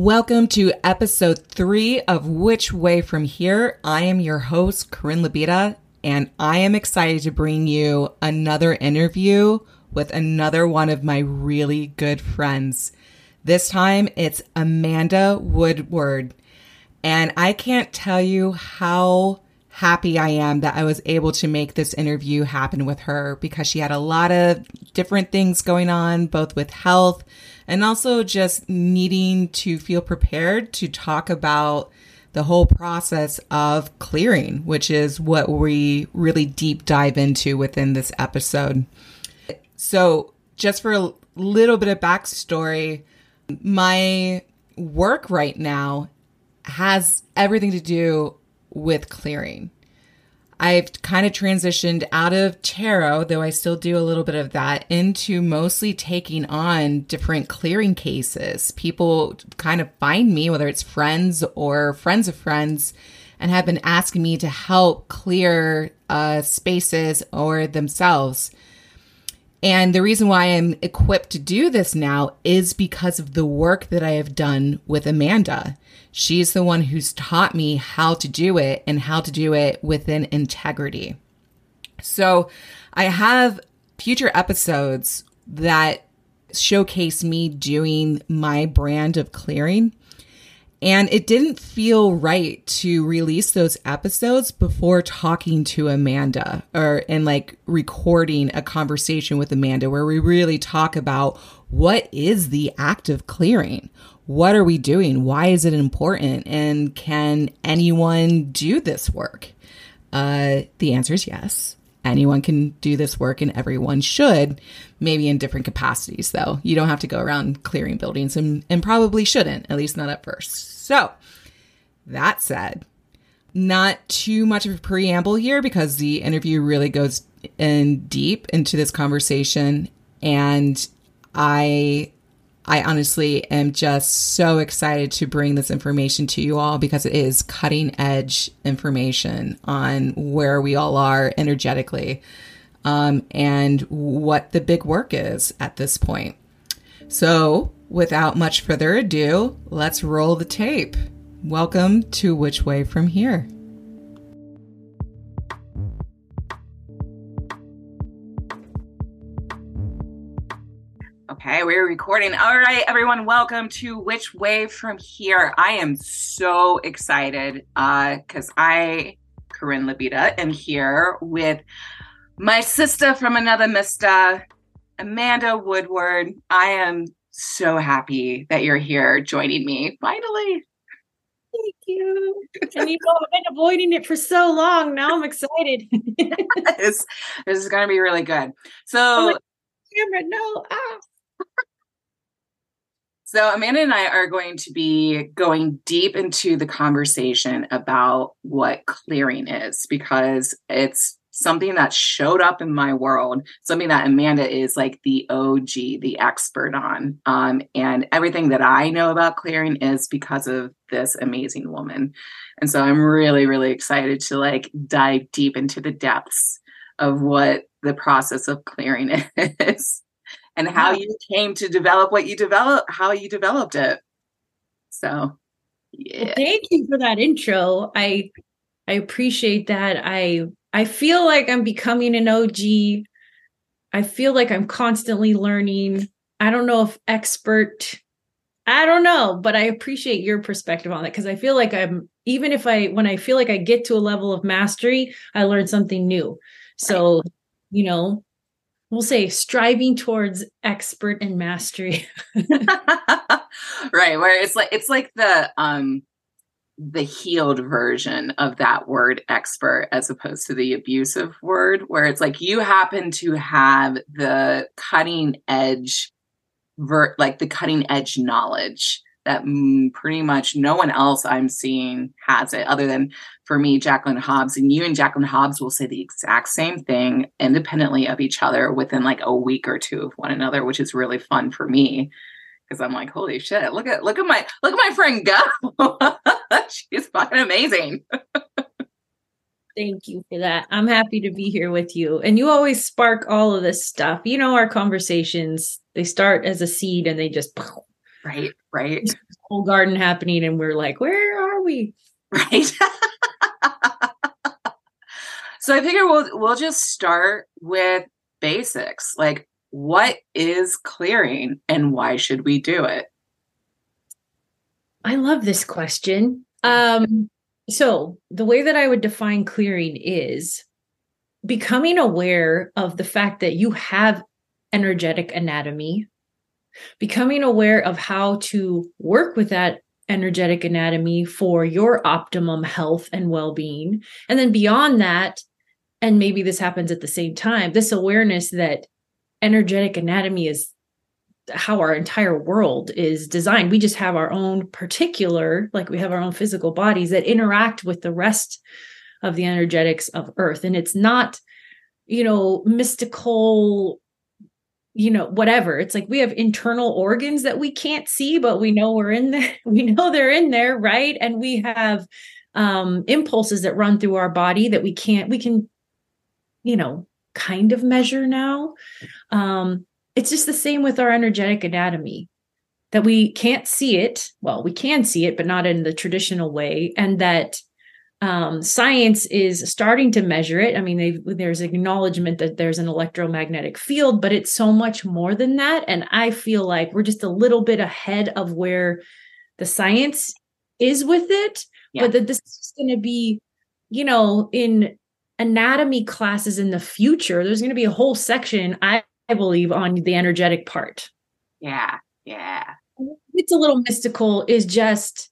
Welcome to episode three of Which Way From Here. I am your host, Corinne Labita, and I am excited to bring you another interview with another one of my really good friends. This time it's Amanda Woodward. And I can't tell you how happy I am that I was able to make this interview happen with her because she had a lot of different things going on, both with health and also just needing to feel prepared to talk about the whole process of clearing, which is what we really deep dive into within this episode. So, just for a little bit of backstory, my work right now has everything to do with clearing. I've kind of transitioned out of tarot, though I still do a little bit of that, into mostly taking on different clearing cases. People kind of find me, whether it's friends or friends of friends, and have been asking me to help clear uh, spaces or themselves. And the reason why I'm equipped to do this now is because of the work that I have done with Amanda. She's the one who's taught me how to do it and how to do it within integrity. So I have future episodes that showcase me doing my brand of clearing. And it didn't feel right to release those episodes before talking to Amanda or and like recording a conversation with Amanda where we really talk about what is the act of clearing? What are we doing? Why is it important? And can anyone do this work? Uh, the answer is yes. Anyone can do this work and everyone should, maybe in different capacities, though. You don't have to go around clearing buildings and, and probably shouldn't, at least not at first. So, that said, not too much of a preamble here because the interview really goes in deep into this conversation. And I I honestly am just so excited to bring this information to you all because it is cutting edge information on where we all are energetically um, and what the big work is at this point. So, without much further ado, let's roll the tape. Welcome to Which Way From Here. Okay, we're recording. All right, everyone, welcome to Which Way From Here. I am so excited because uh, I, Corinne Labita, am here with my sister from another Mister, Amanda Woodward. I am so happy that you're here joining me finally. Thank you. And you know, I've been avoiding it for so long. Now I'm excited. this, this is going to be really good. So, oh camera, no. Ah. So, Amanda and I are going to be going deep into the conversation about what clearing is because it's something that showed up in my world, something that Amanda is like the OG, the expert on. Um, and everything that I know about clearing is because of this amazing woman. And so I'm really, really excited to like dive deep into the depths of what the process of clearing is and how you came to develop what you developed, how you developed it. So, yeah. Well, thank you for that intro. I I appreciate that. I I feel like I'm becoming an OG. I feel like I'm constantly learning. I don't know if expert I don't know, but I appreciate your perspective on that because I feel like I'm even if I when I feel like I get to a level of mastery, I learn something new. So, you know, we'll say striving towards expert and mastery right where it's like it's like the um the healed version of that word expert as opposed to the abusive word where it's like you happen to have the cutting edge ver- like the cutting edge knowledge that mm, pretty much no one else I'm seeing has it, other than for me, Jacqueline Hobbs. And you and Jacqueline Hobbs will say the exact same thing independently of each other within like a week or two of one another, which is really fun for me because I'm like, holy shit, look at look at my look at my friend go. She's fucking amazing. Thank you for that. I'm happy to be here with you. And you always spark all of this stuff. You know, our conversations, they start as a seed and they just Right, right. Whole garden happening, and we're like, where are we? Right. so I figure we'll we'll just start with basics. Like what is clearing and why should we do it? I love this question. Um, so the way that I would define clearing is becoming aware of the fact that you have energetic anatomy, becoming aware of how to work with that energetic anatomy for your optimum health and well-being. And then beyond that, and maybe this happens at the same time, this awareness that energetic anatomy is how our entire world is designed. We just have our own particular, like we have our own physical bodies that interact with the rest of the energetics of Earth. And it's not, you know, mystical, you know, whatever. It's like we have internal organs that we can't see, but we know we're in there. We know they're in there, right? And we have um impulses that run through our body that we can't, we can, you know, kind of measure now. Um, it's just the same with our energetic anatomy that we can't see it. Well, we can see it, but not in the traditional way. And that um, science is starting to measure it. I mean, there's acknowledgement that there's an electromagnetic field, but it's so much more than that. And I feel like we're just a little bit ahead of where the science is with it, yeah. but that this is going to be, you know, in anatomy classes in the future, there's going to be a whole section, I, I believe, on the energetic part. Yeah. Yeah. It's a little mystical, is just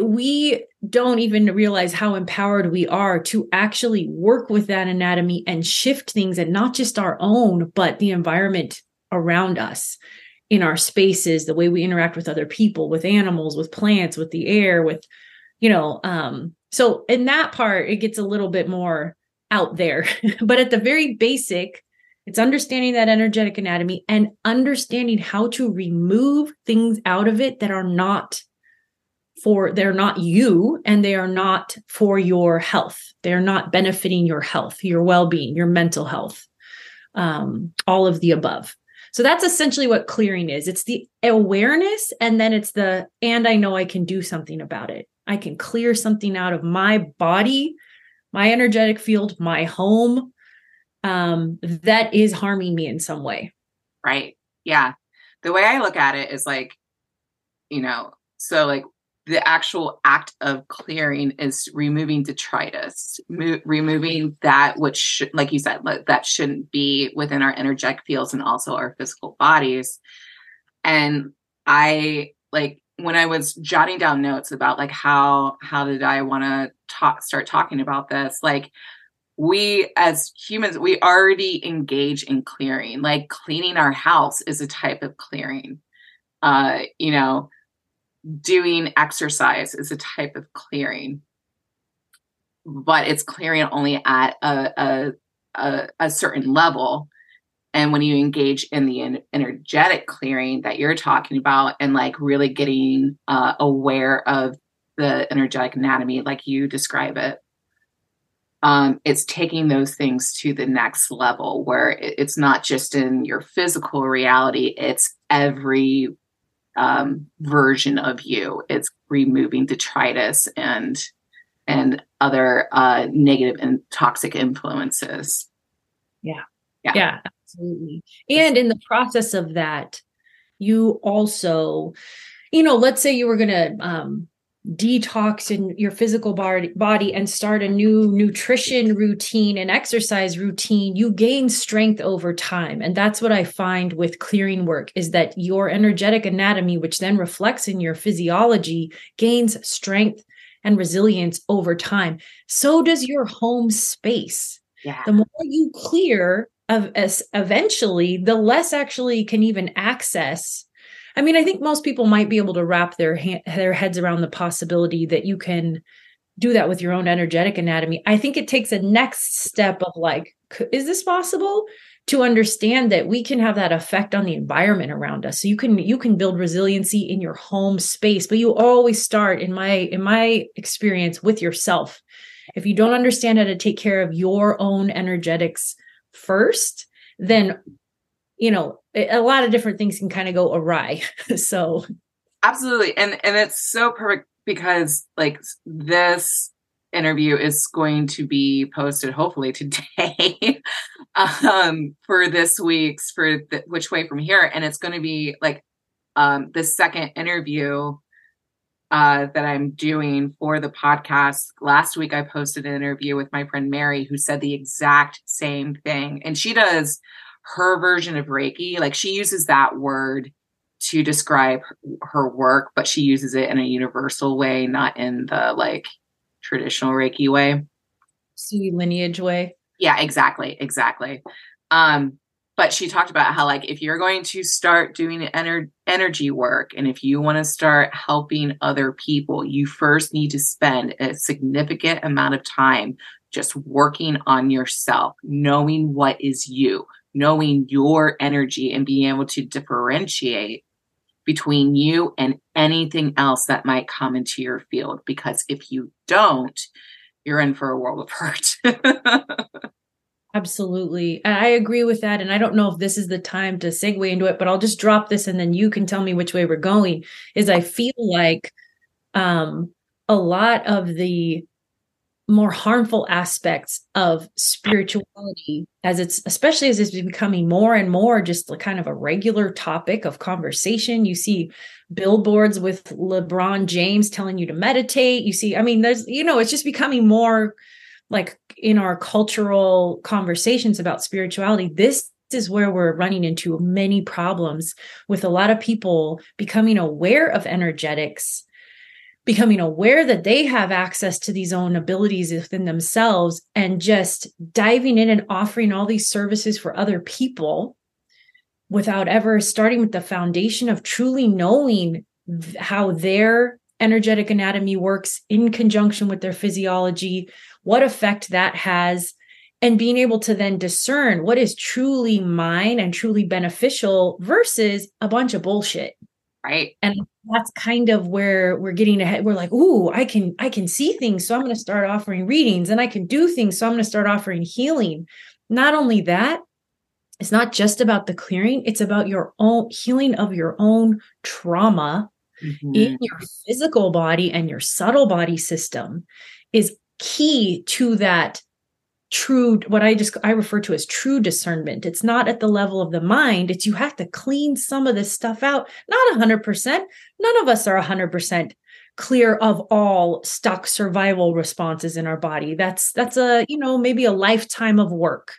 we don't even realize how empowered we are to actually work with that anatomy and shift things and not just our own, but the environment around us in our spaces, the way we interact with other people, with animals, with plants, with the air, with, you know, um, so in that part, it gets a little bit more out there. but at the very basic, it's understanding that energetic anatomy and understanding how to remove things out of it that are not for they're not you and they are not for your health. They're not benefiting your health, your well-being, your mental health. Um, all of the above. So that's essentially what clearing is. It's the awareness and then it's the and I know I can do something about it. I can clear something out of my body, my energetic field, my home um, that is harming me in some way. Right. Yeah. The way I look at it is like, you know, so like the actual act of clearing is removing detritus, mo- removing that which, sh- like you said, that shouldn't be within our energetic fields and also our physical bodies. And I like when I was jotting down notes about like how how did I want to talk start talking about this like we as humans we already engage in clearing. Like cleaning our house is a type of clearing. Uh you know doing exercise is a type of clearing. But it's clearing only at a a, a, a certain level. And when you engage in the energetic clearing that you're talking about and like really getting uh, aware of the energetic anatomy like you describe it um, it's taking those things to the next level where it's not just in your physical reality it's every um, version of you. It's removing detritus and and other uh, negative and toxic influences. Yeah. Yeah, yeah absolutely. And in the process of that you also you know let's say you were going to um detox in your physical body, and start a new nutrition routine and exercise routine you gain strength over time. And that's what i find with clearing work is that your energetic anatomy which then reflects in your physiology gains strength and resilience over time. So does your home space. Yeah. the more you clear of as eventually the less actually can even access I mean, I think most people might be able to wrap their ha- their heads around the possibility that you can do that with your own energetic anatomy. I think it takes a next step of like, is this possible? To understand that we can have that effect on the environment around us. So you can you can build resiliency in your home space, but you always start in my in my experience with yourself. If you don't understand how to take care of your own energetics first, then you know, a lot of different things can kind of go awry. so absolutely. And and it's so perfect because like this interview is going to be posted hopefully today um for this week's for the, which way from here and it's going to be like um the second interview uh, that I'm doing for the podcast. Last week, I posted an interview with my friend Mary, who said the exact same thing. And she does her version of Reiki. Like she uses that word to describe her work, but she uses it in a universal way, not in the like traditional Reiki way. See lineage way. Yeah, exactly. Exactly. Um, but she talked about how like if you're going to start doing ener- energy work and if you want to start helping other people you first need to spend a significant amount of time just working on yourself knowing what is you knowing your energy and being able to differentiate between you and anything else that might come into your field because if you don't you're in for a world of hurt Absolutely. I agree with that. And I don't know if this is the time to segue into it, but I'll just drop this and then you can tell me which way we're going. Is I feel like um, a lot of the more harmful aspects of spirituality as it's especially as it's becoming more and more just kind of a regular topic of conversation. You see billboards with lebron james telling you to meditate. You see i mean there's you know it's just becoming more like in our cultural conversations about spirituality this is where we're running into many problems with a lot of people becoming aware of energetics becoming aware that they have access to these own abilities within themselves and just diving in and offering all these services for other people without ever starting with the foundation of truly knowing how their energetic anatomy works in conjunction with their physiology what effect that has and being able to then discern what is truly mine and truly beneficial versus a bunch of bullshit right? And that's kind of where we're getting ahead. We're like ooh i can i can see things so i'm going to start offering readings and i can do things so i'm going to start offering healing. Not only that it's not just about the clearing it's about your own healing of your own trauma mm-hmm. in your physical body and your subtle body system is key to that true what i just i refer to as true discernment. It's not at the level of the mind. It's you have to clean some of this stuff out. Not 100% none of us are 100% clear of all stuck survival responses in our body. That's that's a you know maybe a lifetime of work.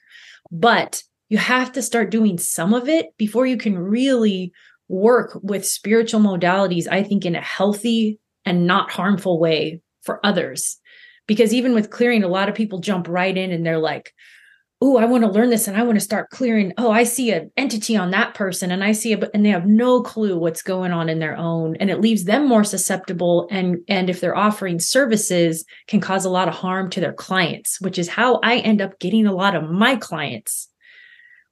But you have to start doing some of it before you can really work with spiritual modalities i think in a healthy and not harmful way for others because even with clearing a lot of people jump right in and they're like oh i want to learn this and i want to start clearing. Oh i see an entity on that person and i see it and they have no clue what's going on in their own. And it leaves them more susceptible and and if they're offering services can cause a lot of harm to their clients which is how i end up getting a lot of my clients.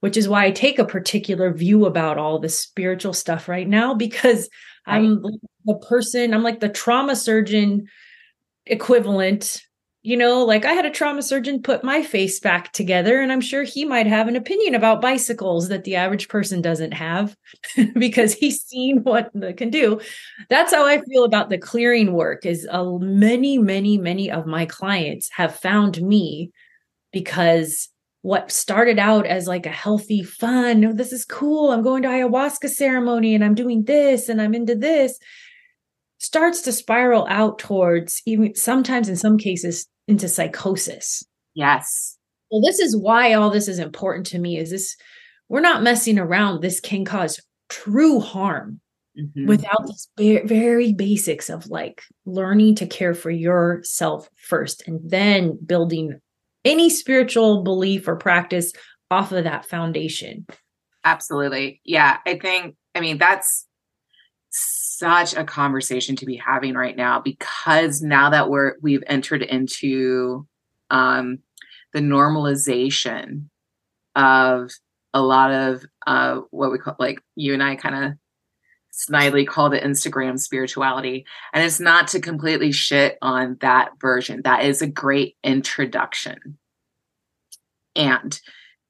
Which is why i take a particular view about all the spiritual stuff right now because right. i'm the person i'm like the trauma surgeon equivalent you know like i had a trauma surgeon put my face back together and i'm sure he might have an opinion about bicycles that the average person doesn't have because he's seen what they can do. That's how i feel about the clearing work is uh, many many many of my clients have found me because what started out as like a healthy fun oh, this is cool. I'm going to ayahuasca ceremony and i'm doing this and i'm into this starts to spiral out towards even sometimes in some cases into psychosis. Yes. Well, this is why all this is important to me is this we're not messing around. This can cause true harm mm-hmm. without the very basics of like learning to care for yourself first and then building any spiritual belief or practice off of that foundation. Absolutely. Yeah. I think, I mean, that's such a conversation to be having right now because now that we're we've entered into um, the normalization of a lot of uh, what we call like you and I kind of snidely called it Instagram spirituality. And it's not to completely shit on that version. That is a great introduction. And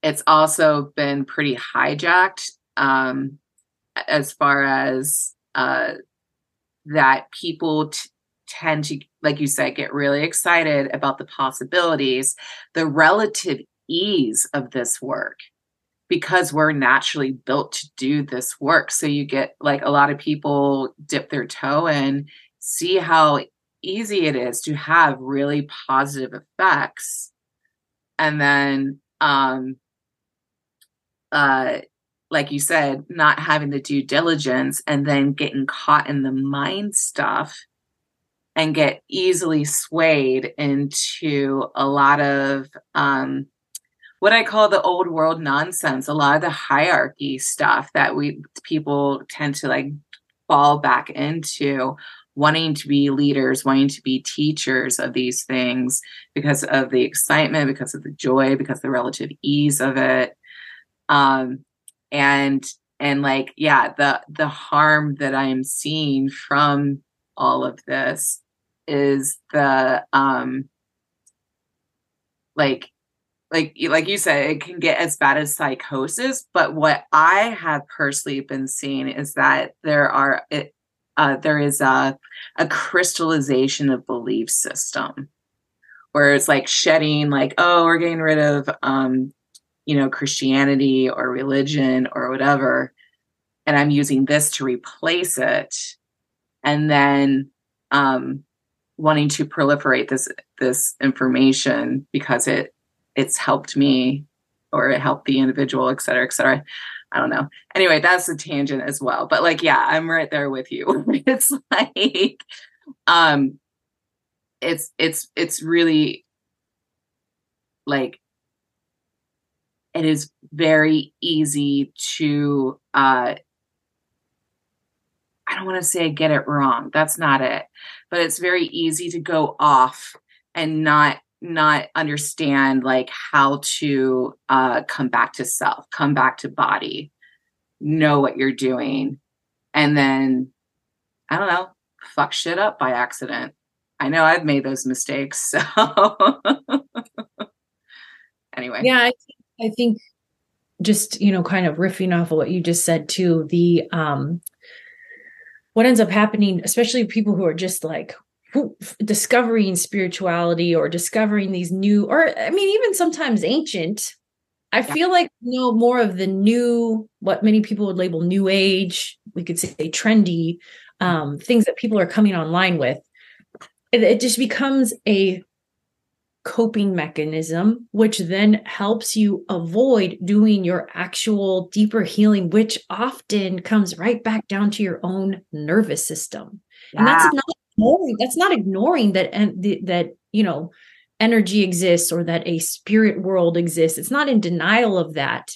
it's also been pretty hijacked um, as far as uh, that people t- tend to, like you said, get really excited about the possibilities, the relative ease of this work because we're naturally built to do this work. So you get like a lot of people dip their toe in, see how easy it is to have really positive effects. And then, um, uh, like you said, not having the due diligence and then getting caught in the mind stuff and get easily swayed into a lot of um, what I call the old world nonsense, a lot of the hierarchy stuff that we people tend to like fall back into wanting to be leaders, wanting to be teachers of these things because of the excitement, because of the joy, because the relative ease of it. Um, and and like yeah, the the harm that I am seeing from all of this is the um like like like you said it can get as bad as psychosis but what i have personally been seeing is that there are it, uh, there is a, a crystallization of belief system where it's like shedding like oh we're getting rid of um you know christianity or religion or whatever and i'm using this to replace it and then um wanting to proliferate this this information because it it's helped me or it helped the individual, et cetera, et cetera. I don't know. Anyway, that's a tangent as well. But like, yeah, I'm right there with you. it's like, um, it's it's it's really like it is very easy to uh I don't want to say I get it wrong. That's not it. But it's very easy to go off and not not understand like how to uh, come back to self, come back to body, know what you're doing, and then I don't know, fuck shit up by accident. I know I've made those mistakes. So anyway, yeah, I, I think just you know, kind of riffing off of what you just said too. The um, what ends up happening, especially people who are just like discovering spirituality or discovering these new or i mean even sometimes ancient i yeah. feel like you know more of the new what many people would label new age we could say trendy um, things that people are coming online with it, it just becomes a coping mechanism which then helps you avoid doing your actual deeper healing which often comes right back down to your own nervous system. Yeah. and that's not ignoring that's not ignoring that and that you know energy exists or that a spirit world exists. It's not in denial of that.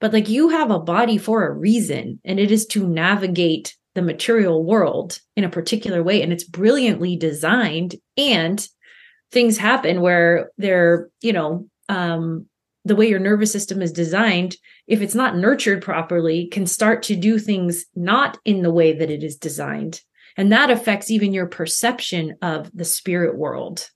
But like you have a body for a reason and it is to navigate the material world in a particular way and it's brilliantly designed and things happen where they're you know um the way your nervous system is designed if it's not nurtured properly can start to do things not in the way that it is designed. And that affects even your perception of the spirit world.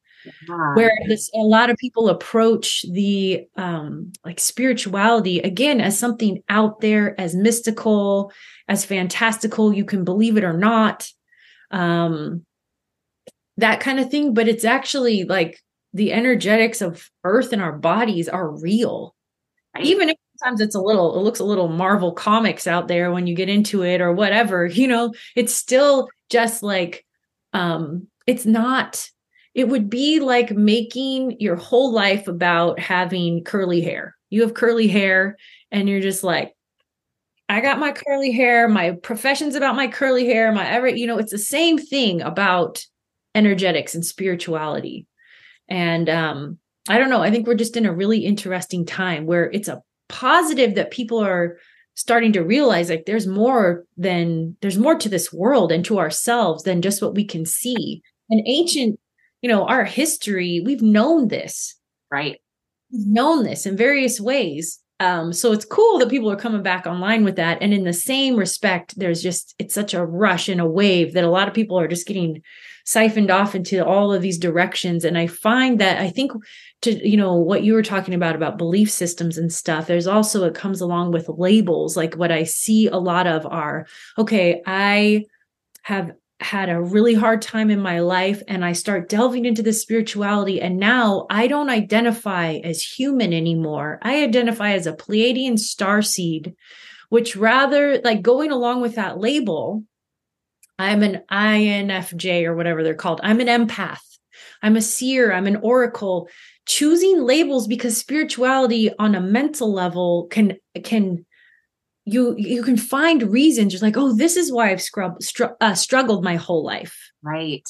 Where this, a lot of people approach the um like spirituality again as something out there as mystical as fantastical you can believe it or not. Um that kind of thing but it's actually like the energetics of earth and our bodies are real. Even if sometimes it's a little it looks a little marvel comics out there when you get into it or whatever you know? It's still just like um it's not it would be like making your whole life about having curly hair. You have curly hair and you're just like I got my curly hair, my profession's about my curly hair, my every, you know, it's the same thing about energetics and spirituality. And um, I don't know, I think we're just in a really interesting time where it's a positive that people are starting to realize like there's more than there's more to this world and to ourselves than just what we can see and ancient you know our history we've known this right we've known this in various ways um, so it's cool that people are coming back online with that. And in the same respect, there's just it's such a rush and a wave that a lot of people are just getting siphoned off into all of these directions. And I find that I think to you know what you were talking about about belief systems and stuff there's also it comes along with labels like what i see a lot of are okay i have had a really hard time in my life and I start delving into the spirituality and now I don't identify as human anymore. I identify as a Pleiadian star seed, which rather like going along with that label, I'm an INFJ or whatever they're called. I'm an empath. I'm a seer, I'm an oracle. Choosing labels because spirituality on a mental level can can you you can find reasons just like oh this is why i've scrub, str- uh, struggled my whole life right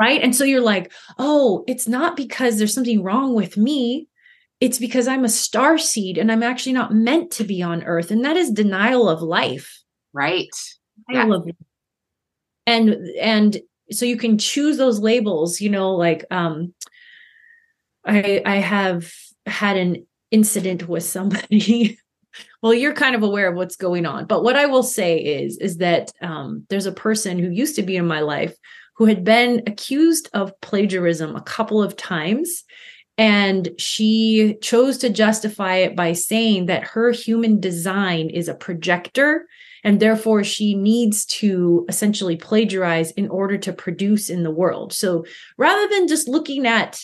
right and so you're like oh it's not because there's something wrong with me it's because i'm a star seed and i'm actually not meant to be on earth and that is denial of life right denial yeah. of, and and so you can choose those labels you know like um i i have had an incident with somebody. Well you're kind of aware of what's going on but what i will say is is that um, there's a person who used to be in my life who had been accused of plagiarism a couple of times and she chose to justify it by saying that her human design is a projector and therefore she needs to essentially plagiarize in order to produce in the world. So rather than just looking at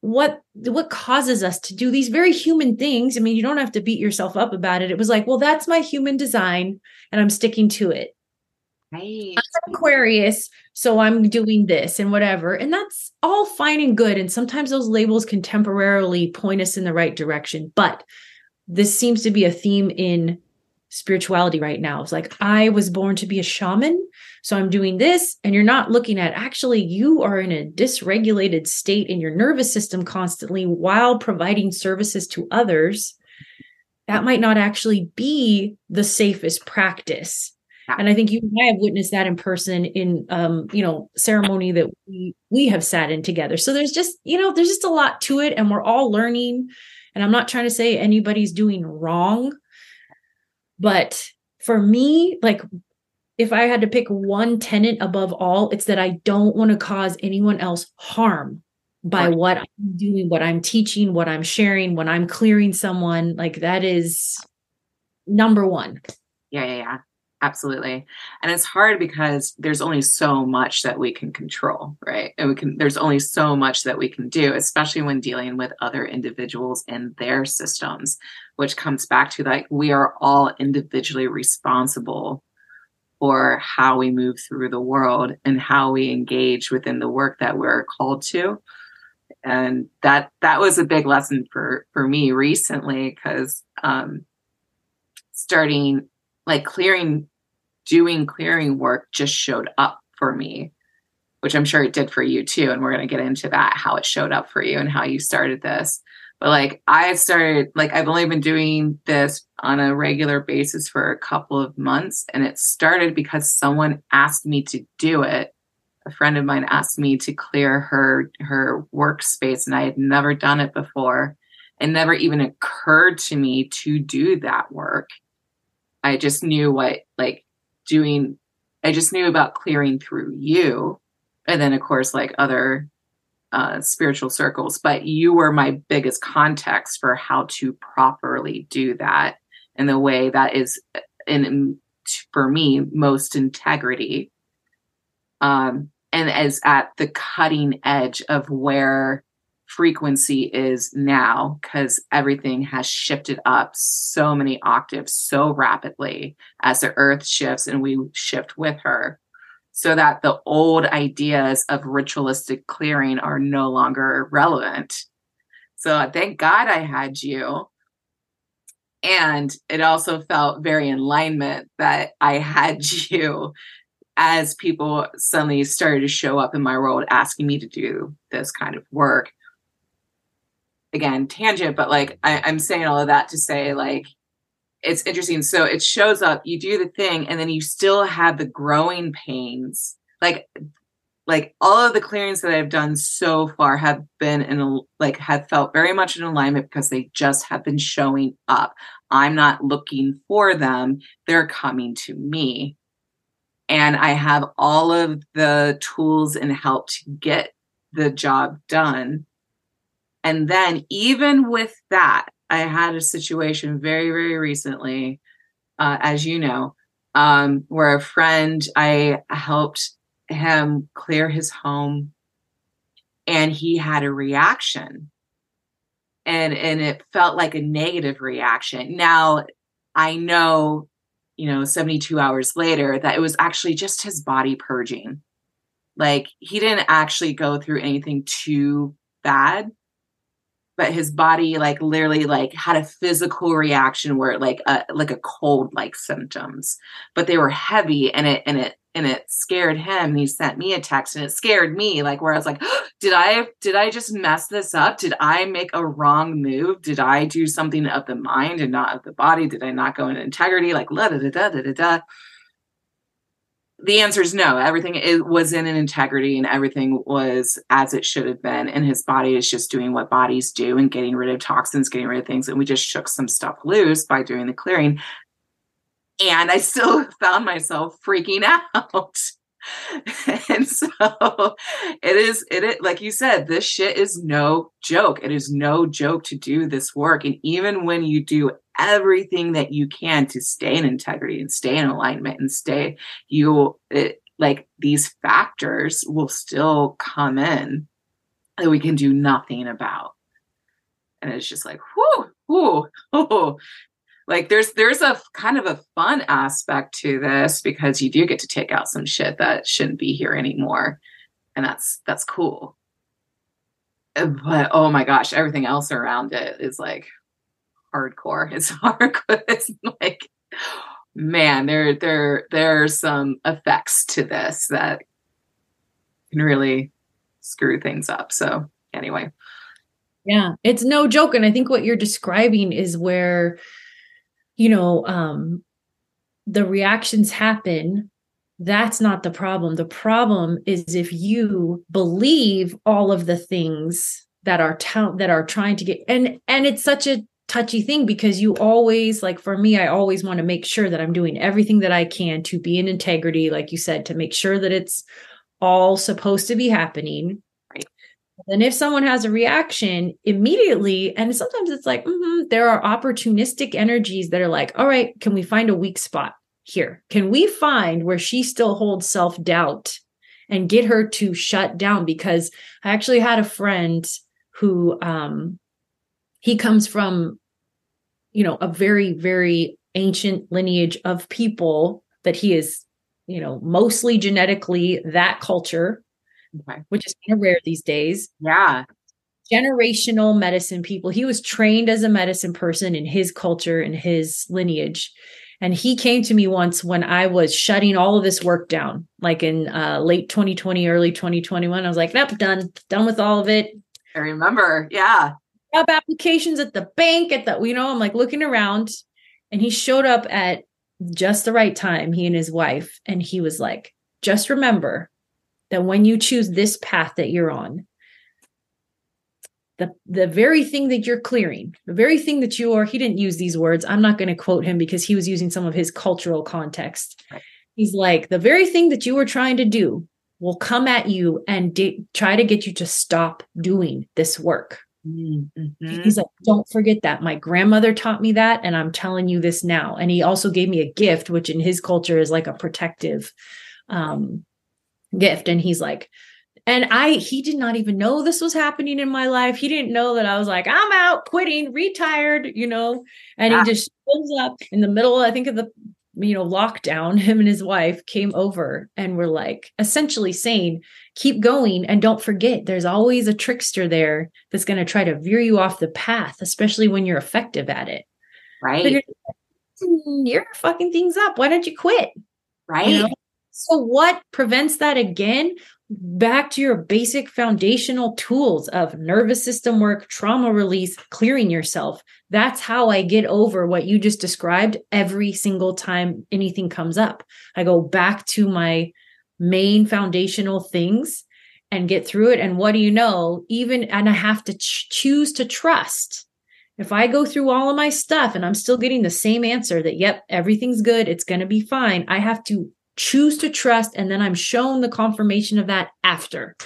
what what causes us to do these very human things i mean you don't have to beat yourself up about it. It was like well that's my human design and i'm sticking to it. Right. I'm aquarius so i'm doing this and whatever. And that's all fine and good. And sometimes those labels can temporarily point us in the right direction. But this seems to be a theme in spirituality right now it's like i was born to be a shaman so I'm doing this, and you're not looking at actually, you are in a dysregulated state in your nervous system constantly while providing services to others. That might not actually be the safest practice. And I think you and I have witnessed that in person in um, you know, ceremony that we we have sat in together. So there's just, you know, there's just a lot to it and we're all learning. And I'm not trying to say anybody's doing wrong, but for me, like if I had to pick one tenant above all, it's that I don't want to cause anyone else harm by right. what I'm doing, what I'm teaching, what I'm sharing, when I'm clearing someone. Like that is number one. Yeah, yeah, yeah. Absolutely. And it's hard because there's only so much that we can control, right? And we can there's only so much that we can do, especially when dealing with other individuals and their systems, which comes back to like we are all individually responsible for how we move through the world and how we engage within the work that we're called to and that that was a big lesson for for me recently because um starting like clearing doing clearing work just showed up for me which i'm sure it did for you too and we're going to get into that how it showed up for you and how you started this but like I started, like I've only been doing this on a regular basis for a couple of months. And it started because someone asked me to do it. A friend of mine asked me to clear her her workspace, and I had never done it before. It never even occurred to me to do that work. I just knew what like doing I just knew about clearing through you. And then of course like other uh, spiritual circles, but you were my biggest context for how to properly do that in the way that is, in for me, most integrity. Um, and as at the cutting edge of where frequency is now, because everything has shifted up so many octaves so rapidly as the earth shifts and we shift with her so that the old ideas of ritualistic clearing are no longer relevant. So thank God I had you. And it also felt very alignment that I had you as people suddenly started to show up in my world asking me to do this kind of work. Again, tangent, but like I, I'm saying all of that to say, like, it's interesting. So it shows up, you do the thing, and then you still have the growing pains. Like like all of the clearings that I've done so far have been in like have felt very much in alignment because they just have been showing up. I'm not looking for them, they're coming to me. And I have all of the tools and help to get the job done. And then, even with that, I had a situation very, very recently, uh, as you know, um, where a friend, I helped him clear his home and he had a reaction. And and it felt like a negative reaction. Now i know you know 72 hours later that it was actually just his body purging. Like he didn't actually go through anything too bad but his body like literally like had a physical reaction where like a like a cold like symptoms. But they were heavy and it and it and it scared him. He sent me a text and it scared me like where i was like did i did i just mess this up? Did i make a wrong move? Did i do something of the mind and not of the body? Did i not go in integrity? Like da da da da da da the answer is no. Everything was in an integrity and everything was as it should have been. And his body is just doing what bodies do and getting rid of toxins, getting rid of things. And we just shook some stuff loose by doing the clearing. And I still found myself freaking out. and so it is. It like you said this shit is no joke it is no joke to do this work and even when you do everything that you can to stay in integrity and stay in alignment and stay you it, like these factors will still come in that we can do nothing about and it's just like whoo whoo, whoo. Like there's there's a kind of a fun aspect to this because you do get to take out some shit that shouldn't be here anymore and that's that's cool uh, but oh my gosh everything else around it is like hardcore. It's hardcore. It's like, man, there there there are some effects to this that can really screw things up. So anyway. Yeah, it's no joke. And I think what you're describing is where, you know, um, the reactions happen that's not the problem. The problem is if you believe all of the things that are ta- that are trying to get and and it's such a touchy thing because you always like for me i always want to make sure that i'm doing everything that i can to be in integrity like you said to make sure that it's all supposed to be happening and if someone has a reaction immediately and sometimes it's like mm-hmm, there are opportunistic energies that are like all right can we find a weak spot here? Can we find where she still holds self-doubt and get her to shut down? Because i actually had a friend who um he comes from you know a very very ancient lineage of people that he is you know mostly genetically that culture okay. which is kind of rare these days. Yeah. Generational medicine people he was trained as a medicine person in his culture and his lineage. And he came to me once when i was shutting all of this work down like in uh, late 2020 early 2021 i was like nope done done with all of it. I remember. Yeah. Job applications at the bank at the you know i'm like looking around and he showed up at just the right time he and his wife and he was like just remember that when you choose this path that you're on the the very thing that you're clearing the very thing that you are he didn't use these words i'm not going to quote him because he was using some of his cultural context he's like the very thing that you were trying to do will come at you and de- try to get you to stop doing this work Mm-hmm. He's like, don't forget that. My grandmother taught me that, and I'm telling you this now. And he also gave me a gift, which in his culture is like a protective um, gift. And he's like, and I, he did not even know this was happening in my life. He didn't know that I was like, I'm out, quitting, retired, you know. And he just shows up in the middle, I think, of the you know lockdown him and his wife came over and were like essentially saying keep going and don't forget there's always a trickster there that's going to try to veer you off the path especially when you're effective at it right you're, hmm, you're, fucking things up why don't you quit right you know? So what prevents that again back to your basic foundational tools of nervous system work trauma release clearing yourself that's how i get over what you just described every single time anything comes up i go back to my main foundational things and get through it. And what do you know? Even, and I have to ch- choose to trust. If I go through all of my stuff and I'm still getting the same answer that, yep, everything's good, it's going to be fine, I have to choose to trust. And then I'm shown the confirmation of that after.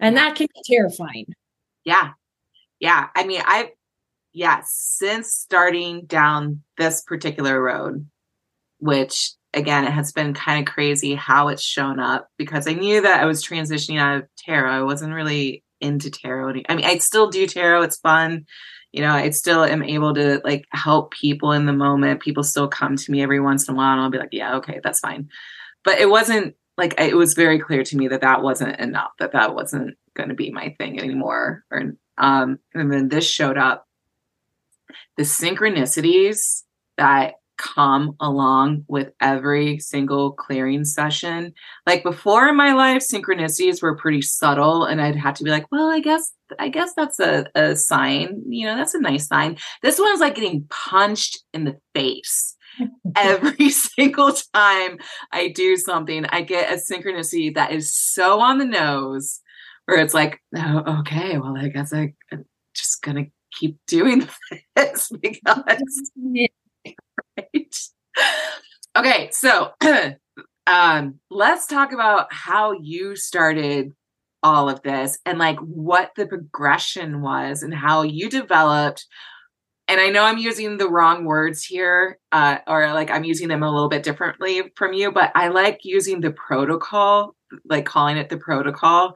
And that can be terrifying. Yeah. Yeah. I mean, i yeah since starting down this particular road, which again, it has been kind of crazy how it's shown up because I knew that I was transitioning out of tarot. I wasn't really into tarot. I mean, I still do tarot. It's fun. You know, I still am able to like help people in the moment. People still come to me every once in a while and I'll be like, yeah, okay, that's fine. But it wasn't like, it was very clear to me that that wasn't enough, that that wasn't going to be my thing anymore. Or, um, and then this showed up. The synchronicities that come along with every single clearing session. Like before in my life, synchronicities were pretty subtle, and I'd have to be like, well, I guess, I guess that's a, a sign. You know, that's a nice sign. This one's like getting punched in the face. every single time I do something, I get a synchronicity that is so on the nose where it's like, oh, okay, well, I guess I, I'm just gonna keep doing this because right. Okay, so um, let's talk about how you started all of this and like what the progression was and how you developed and I know I'm using the wrong words here, uh, or like I'm using them a little bit differently from you, but I like using the protocol, like calling it the protocol,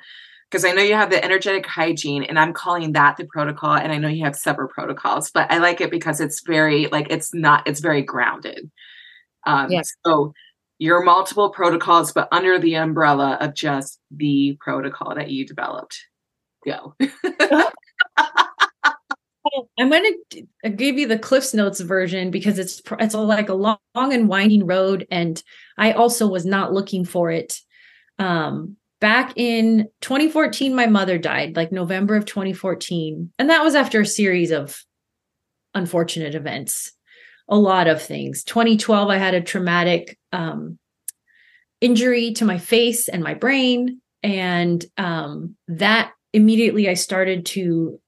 because I know you have the energetic hygiene and I'm calling that the protocol and I know you have several protocols, but I like it because it's very like it's not it's very grounded. Um yes. so your multiple protocols but under the umbrella of just the protocol that you developed. Go. I'm going to give you the Cliffs Notes version because it's it's like a long, long and winding road, and I also was not looking for it. Um, back in 2014 my mother died like november of 2014 and that was after a series of unfortunate events a lot of things. 2012 i had a traumatic um, injury to my face and my brain. And um, that immediately i started to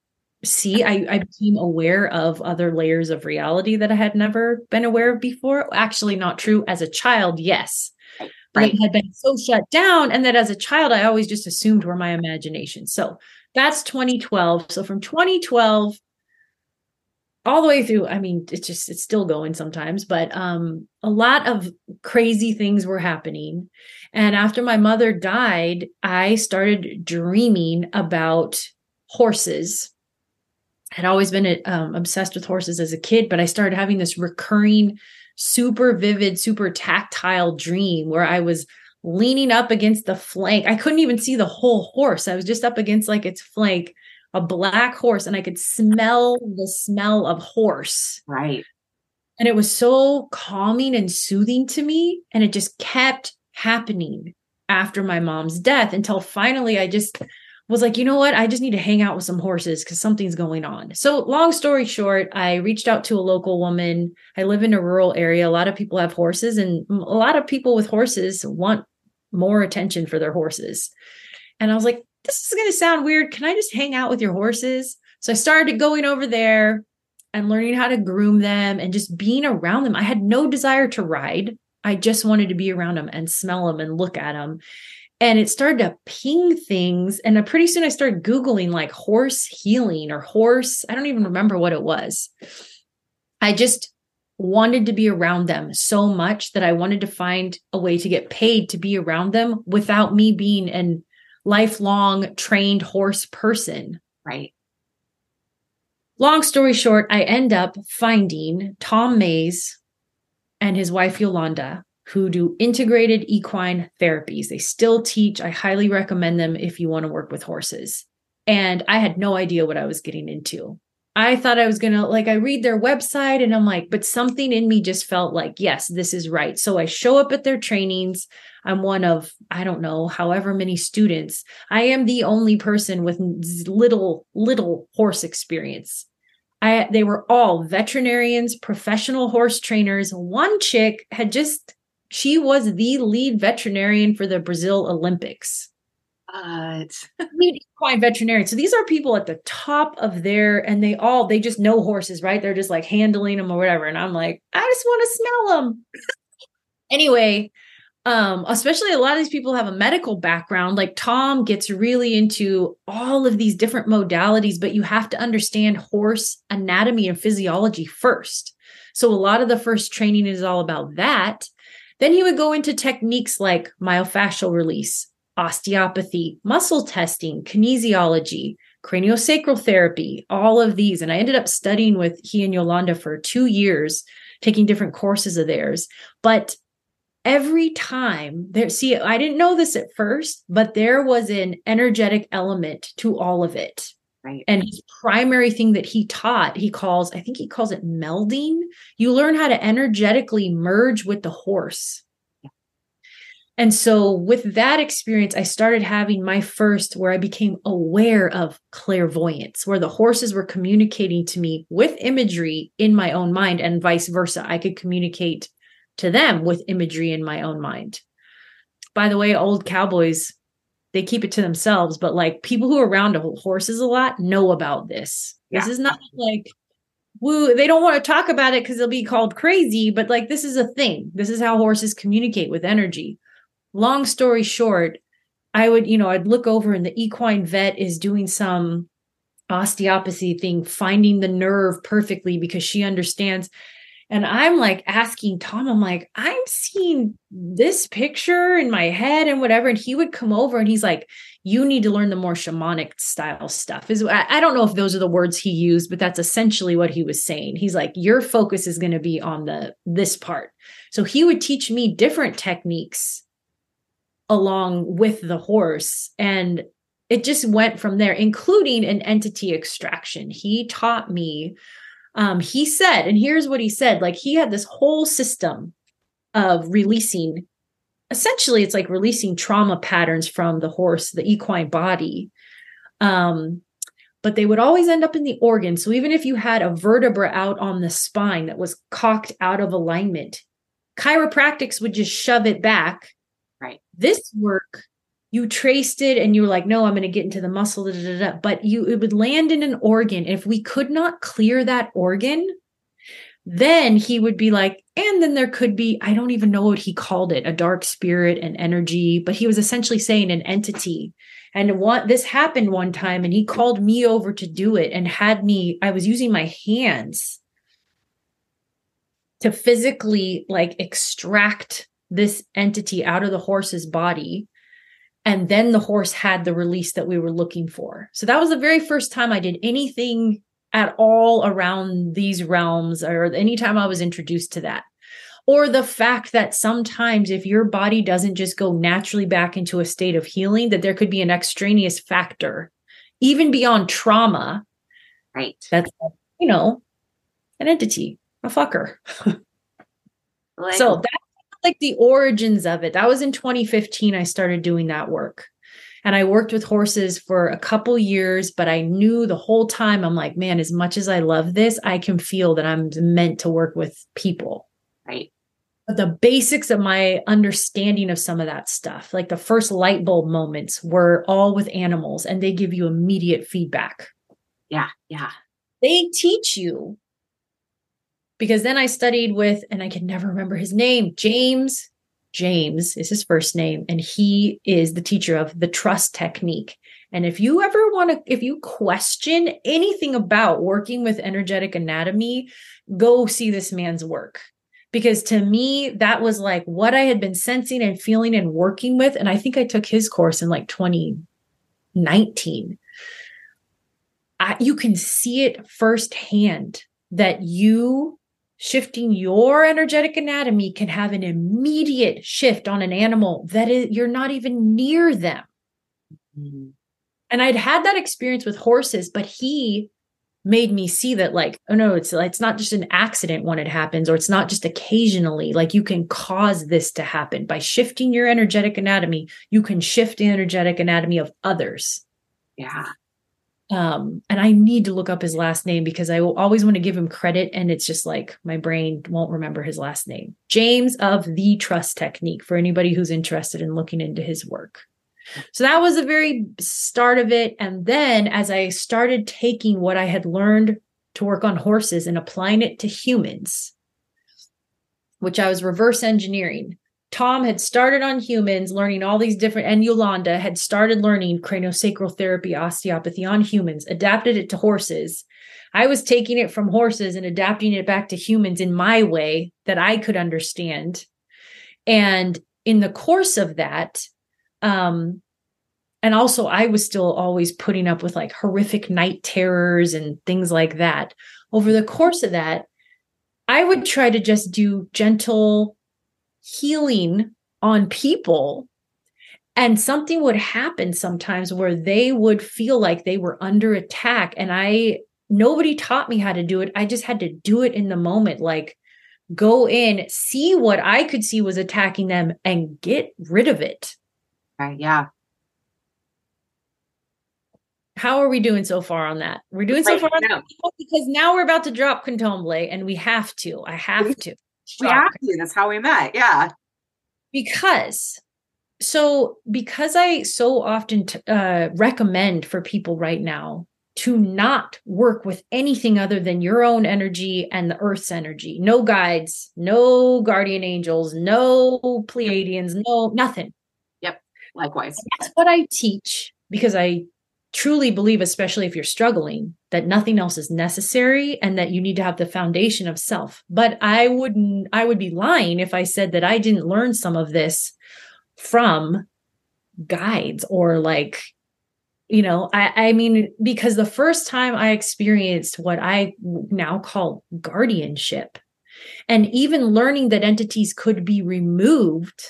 see I, I became aware of other layers of reality that i had never been aware of before. Actually not true. As a child yes right. it had been so shut down. And that as a child, I always just assumed were my imagination. So that's 2012. So from 2012 all the way through, I mean, it's just it's still going sometimes, but um a lot of crazy things were happening. And after my mother died, I started dreaming about horses. I had always been um, obsessed with horses as a kid, but I started having this recurring super vivid, super tactile dream where I was leaning up against the flank. I couldn't even see the whole horse. I was just up against like its flank, a black horse, and I could smell the smell of horse. Right. And it was so calming and soothing to me. And it just kept happening after my mom's death until finally I just was like, you know what? I just need to hang out with some horses because something's going on. So, long story short, I reached out to a local woman. I live in a rural area. A lot of people have horses, and a lot of people with horses want more attention for their horses. And I was like, this is going to sound weird. Can I just hang out with your horses? So, I started going over there and learning how to groom them and just being around them. I had no desire to ride. I just wanted to be around them and smell them and look at them and it started to ping things. And pretty soon i started googling like horse healing or horse i don't even remember what it was. I just wanted to be around them so much that i wanted to find a way to get paid to be around them without me being an lifelong trained horse person. Right. Long story short i end up finding tom mays and his wife yolanda who do integrated equine therapies. They still teach. I highly recommend them if you want to work with horses. And I had no idea what I was getting into. I thought I was going to, like, I read their website and I'm like, but something in me just felt like, yes, this is right. So I show up at their trainings. I'm one of, I don't know, however many students. I am the only person with little, little horse experience. I, they were all veterinarians, professional horse trainers. One chick had just she was the lead veterinarian for the Brazil Olympics. But lead equine veterinarian. So these are people at the top of their, and they all they just know horses, right? They're just like handling them or whatever. And I'm like, I just want to smell them. anyway, um, especially a lot of these people have a medical background. Like Tom gets really into all of these different modalities, but you have to understand horse anatomy and physiology first. So a lot of the first training is all about that. Then he would go into techniques like myofascial release, osteopathy, muscle testing, kinesiology, craniosacral therapy, all of these. And I ended up studying with he and Yolanda for two years, taking different courses of theirs. But every time there see i didn't know this at first but there was an energetic element to all of it right. And his primary thing that he taught he calls i think he calls it melding. You learn how to energetically merge with the horse. And so with that experience i started having my first where i became aware of clairvoyance where the horses were communicating to me with imagery in my own mind and vice versa. I could communicate to them with imagery in my own mind. By the way, old cowboys, they keep it to themselves, but like people who are around horses a lot know about this. Yeah. This is not like woo, they don't want to talk about it because they'll be called crazy, but like this is a thing. This is how horses communicate with energy. Long story short, I would, you know, I'd look over and the equine vet is doing some osteopathy thing, finding the nerve perfectly because she understands. And I'm like asking Tom, I'm like, I'm seeing this picture in my head and whatever. And he would come over and he's like, you need to learn the more shamanic style stuff. Is I don't know if those are the words he used, but that's essentially what he was saying. He's like, your focus is going to be on the this part. So he would teach me different techniques along with the horse. And it just went from there, including an entity extraction. He taught me um, he said, and here's what he said like he had this whole system of releasing essentially it's like releasing trauma patterns from the horse the equine body. Um, but they would always end up in the organ. So even if you had a vertebra out on the spine that was cocked out of alignment chiropractics would just shove it back. Right. This work you traced it and you were like, no, I'm going to get into the muscle, da, da, da, but you it would land in an organ. If we could not clear that organ, then he would be like, and then there could be, I don't even know what he called it, a dark spirit and energy, but he was essentially saying an entity. And what this happened one time, and he called me over to do it and had me, I was using my hands to physically like extract this entity out of the horse's body and then the horse had the release that we were looking for. So that was the very first time I did anything at all around these realms or anytime I was introduced to that. Or the fact that sometimes if your body doesn't just go naturally back into a state of healing, that there could be an extraneous factor, even beyond trauma. Right. That's, you know, an entity, a fucker. like, so that like the origins of it. That was in 2015 I started doing that work. And I worked with horses for a couple years, but I knew the whole time I'm like, man, as much as I love this, I can feel that I'm meant to work with people. Right. But the basics of my understanding of some of that stuff, like the first light bulb moments, were all with animals and they give you immediate feedback. Yeah. Yeah. They teach you because then I studied with, and I can never remember his name, James. James is his first name, and he is the teacher of the trust technique. And if you ever want to, if you question anything about working with energetic anatomy, go see this man's work. Because to me, that was like what I had been sensing and feeling and working with. And I think I took his course in like 2019. I, you can see it firsthand that you shifting your energetic anatomy can have an immediate shift on an animal that is you're not even near them. Mm-hmm. and i'd had that experience with horses but he made me see that like oh no it's it's not just an accident when it happens or it's not just occasionally. Like you can cause this to happen. By shifting your energetic anatomy you can shift the energetic anatomy of others. Yeah um and i need to look up his last name because i always want to give him credit and it's just like my brain won't remember his last name. James of the trust technique for anybody who's interested in looking into his work. So that was the very start of it. And then as i started taking what i had learned to work on horses and applying it to humans which i was reverse engineering Tom had started on humans, learning all these different, and Yolanda had started learning craniosacral therapy, osteopathy on humans, adapted it to horses. I was taking it from horses and adapting it back to humans in my way that I could understand. And in the course of that, um, and also I was still always putting up with like horrific night terrors and things like that. Over the course of that, I would try to just do gentle healing on people. And something would happen sometimes where they would feel like they were under attack and i nobody taught me how to do it. I just had to do it in the moment like go in see what i could see was attacking them and get rid of it. Right yeah. How are we doing so far on that? We're doing so far no. because now we're about to drop Kontomblé and we have to. I have mm-hmm. to we have to. That's how we met. Yeah. Because so because I so often t- uh, recommend for people right now to not work with anything other than your own energy and the earth's energy. No guides, no guardian angels, no Pleiadians, no nothing. Yep. Likewise. That's what I teach because I truly believe, especially if you're struggling, that nothing else is necessary and that you need to have the foundation of self. But I wouldn't, I would be lying if I said that I didn't learn some of this from guides or like, you know, I, I mean, because the first time I experienced what I now call guardianship, and even learning that entities could be removed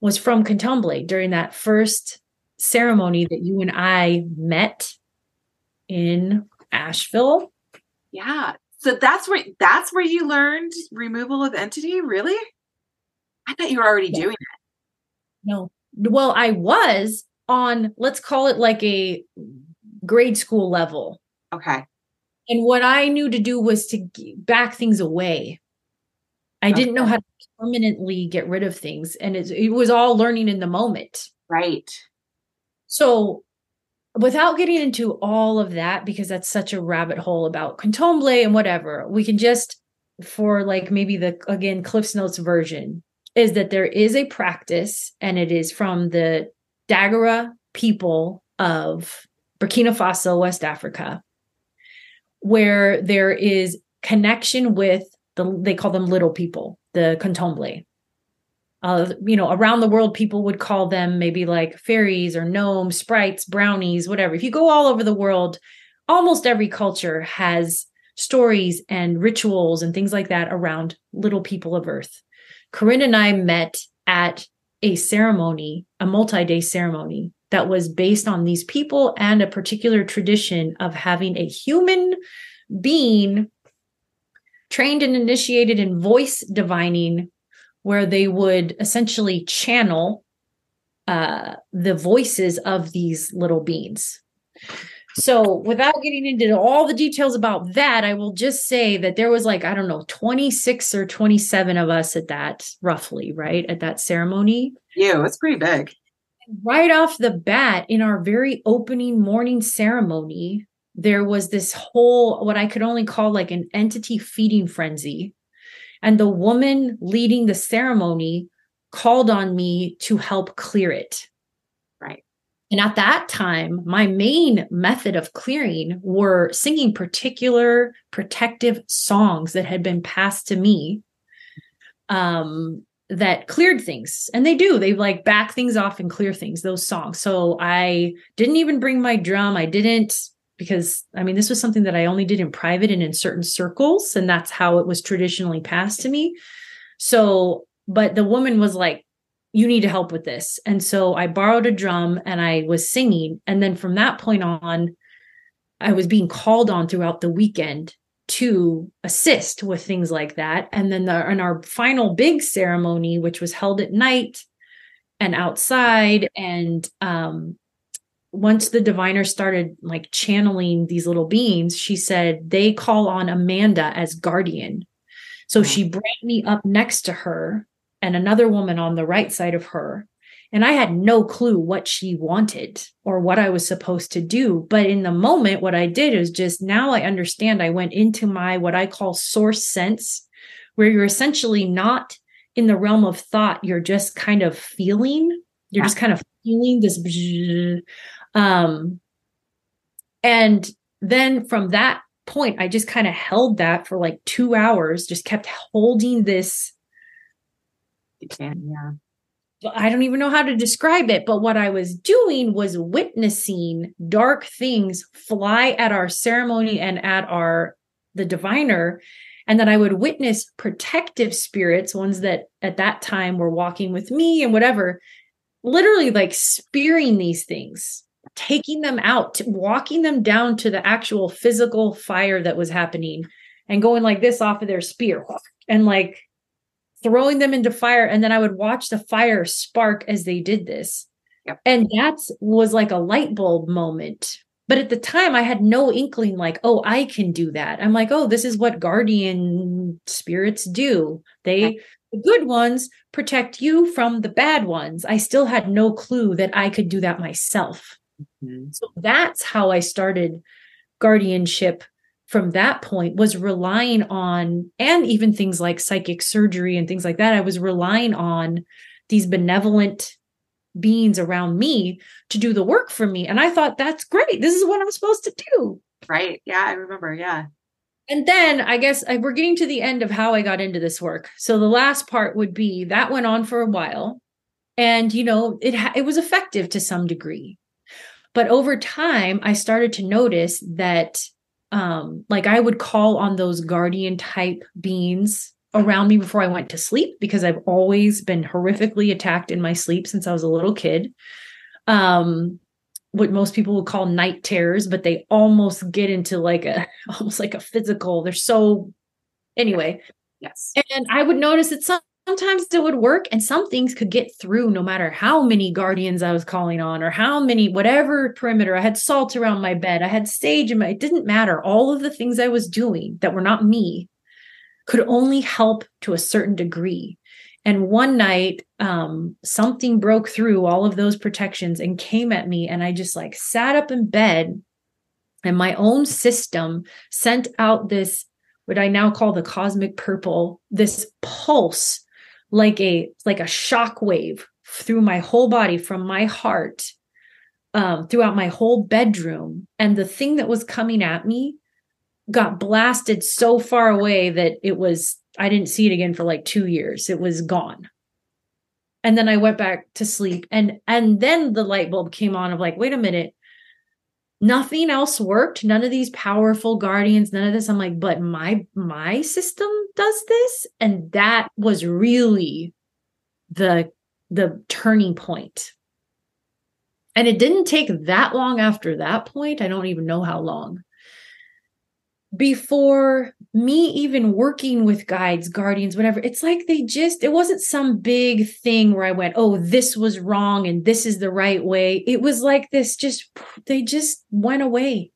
was from Kontomblé during that first ceremony that you and I met in Asheville. Yeah. So that's where that's where you learned removal of entity, really? I thought you were already yeah. doing it. No. Well, I was on let's call it like a grade school level. Okay. And what I knew to do was to back things away. I okay. didn't know how to permanently get rid of things and it, it was all learning in the moment. Right. So, without getting into all of that, because that's such a rabbit hole about Kontomblé and whatever, we can just, for like maybe the again Cliff's Notes version, is that there is a practice, and it is from the Dagara people of Burkina Faso, West Africa, where there is connection with the they call them little people, the Kontomblé uh, you know, around the world, people would call them maybe like fairies or gnomes, sprites, brownies, whatever. If you go all over the world, almost every culture has stories and rituals and things like that around little people of Earth. Corinne and I met at a ceremony, a multi day ceremony that was based on these people and a particular tradition of having a human being trained and initiated in voice divining where they would essentially channel uh, the voices of these little beings. So, without getting into all the details about that, I will just say that there was like, I don't know, 26 or 27 of us at that, roughly, right? At that ceremony. Yeah, it's pretty big. Right off the bat, in our very opening morning ceremony, there was this whole, what I could only call like an entity feeding frenzy and the woman leading the ceremony called on me to help clear it. Right. And at that time, my main method of clearing were singing particular protective songs that had been passed to me um, that cleared things. And they do, they like back things off and clear things, those songs. So I didn't even bring my drum. I didn't because I mean, this was something that I only did in private and in certain circles, and that's how it was traditionally passed to me. So, but the woman was like, you need to help with this. And so I borrowed a drum and I was singing. And then from that point on, I was being called on throughout the weekend to assist with things like that. And then the, in our final big ceremony, which was held at night and outside, and um, once the diviner started like channeling these little beings, she said they call on Amanda as guardian. So she brought me up next to her and another woman on the right side of her. And I had no clue what she wanted or what I was supposed to do. But in the moment, what I did is just now I understand. I went into my what I call source sense, where you're essentially not in the realm of thought. You're just kind of feeling, you're yeah. just kind of feeling this. Um, and then from that point, I just kind of held that for like two hours, just kept holding this. Yeah. I don't even know how to describe it, but what I was doing was witnessing dark things fly at our ceremony and at our the diviner and that I would witness protective spirits, ones that at that time were walking with me and whatever, literally like spearing these things taking them out, walking them down to the actual physical fire that was happening and going like this off of their spear and like throwing them into fire. And then I would watch the fire spark as they did this. Yep. And that was like a light bulb moment. But at the time, I had no inkling, like, oh, I can do that. I'm like, oh, this is what guardian spirits do. They, the good ones, protect you from the bad ones. I still had no clue that I could do that myself. Mm-hmm. So that's how I started guardianship from that point was relying on and even things like psychic surgery and things like that I was relying on these benevolent beings around me to do the work for me. And I thought that's great. This is what I'm supposed to do. Right. Yeah I remember. Yeah. And then I guess I, we're getting to the end of how I got into this work. So the last part would be that went on for a while. And you know it it was effective to some degree but over time, I started to notice that, um, like, I would call on those guardian type beings around me before I went to sleep because I've always been horrifically attacked in my sleep since I was a little kid. Um, what most people would call night terrors, but they almost get into like a almost like a physical. They're so anyway. Yes. And I would notice that some sometimes it would work and some things could get through no matter how many guardians I was calling on or how many, whatever perimeter. I had salt around my bed, I had sage in my, it didn't matter. All of the things I was doing that were not me could only help to a certain degree. And one night, um, something broke through all of those protections and came at me. And I just like sat up in bed and my own system sent out this what I now call the cosmic purple, this pulse like a like a shock wave through my whole body from my heart um, throughout my whole bedroom. And the thing that was coming at me got blasted so far away that it was i didn't see it again for like two years. It was gone. And then i went back to sleep. And and then the light bulb came on of like wait a minute nothing else worked. None of these powerful guardians none of this. I'm like but my my system does this? And that was really the the turning point. And it didn't take that long after that point. I don't even know how long. Before me even working with guides, guardians, whatever, it's like they just, it wasn't some big thing where I went, oh, this was wrong and this is the right way. It was like this just, they just went away.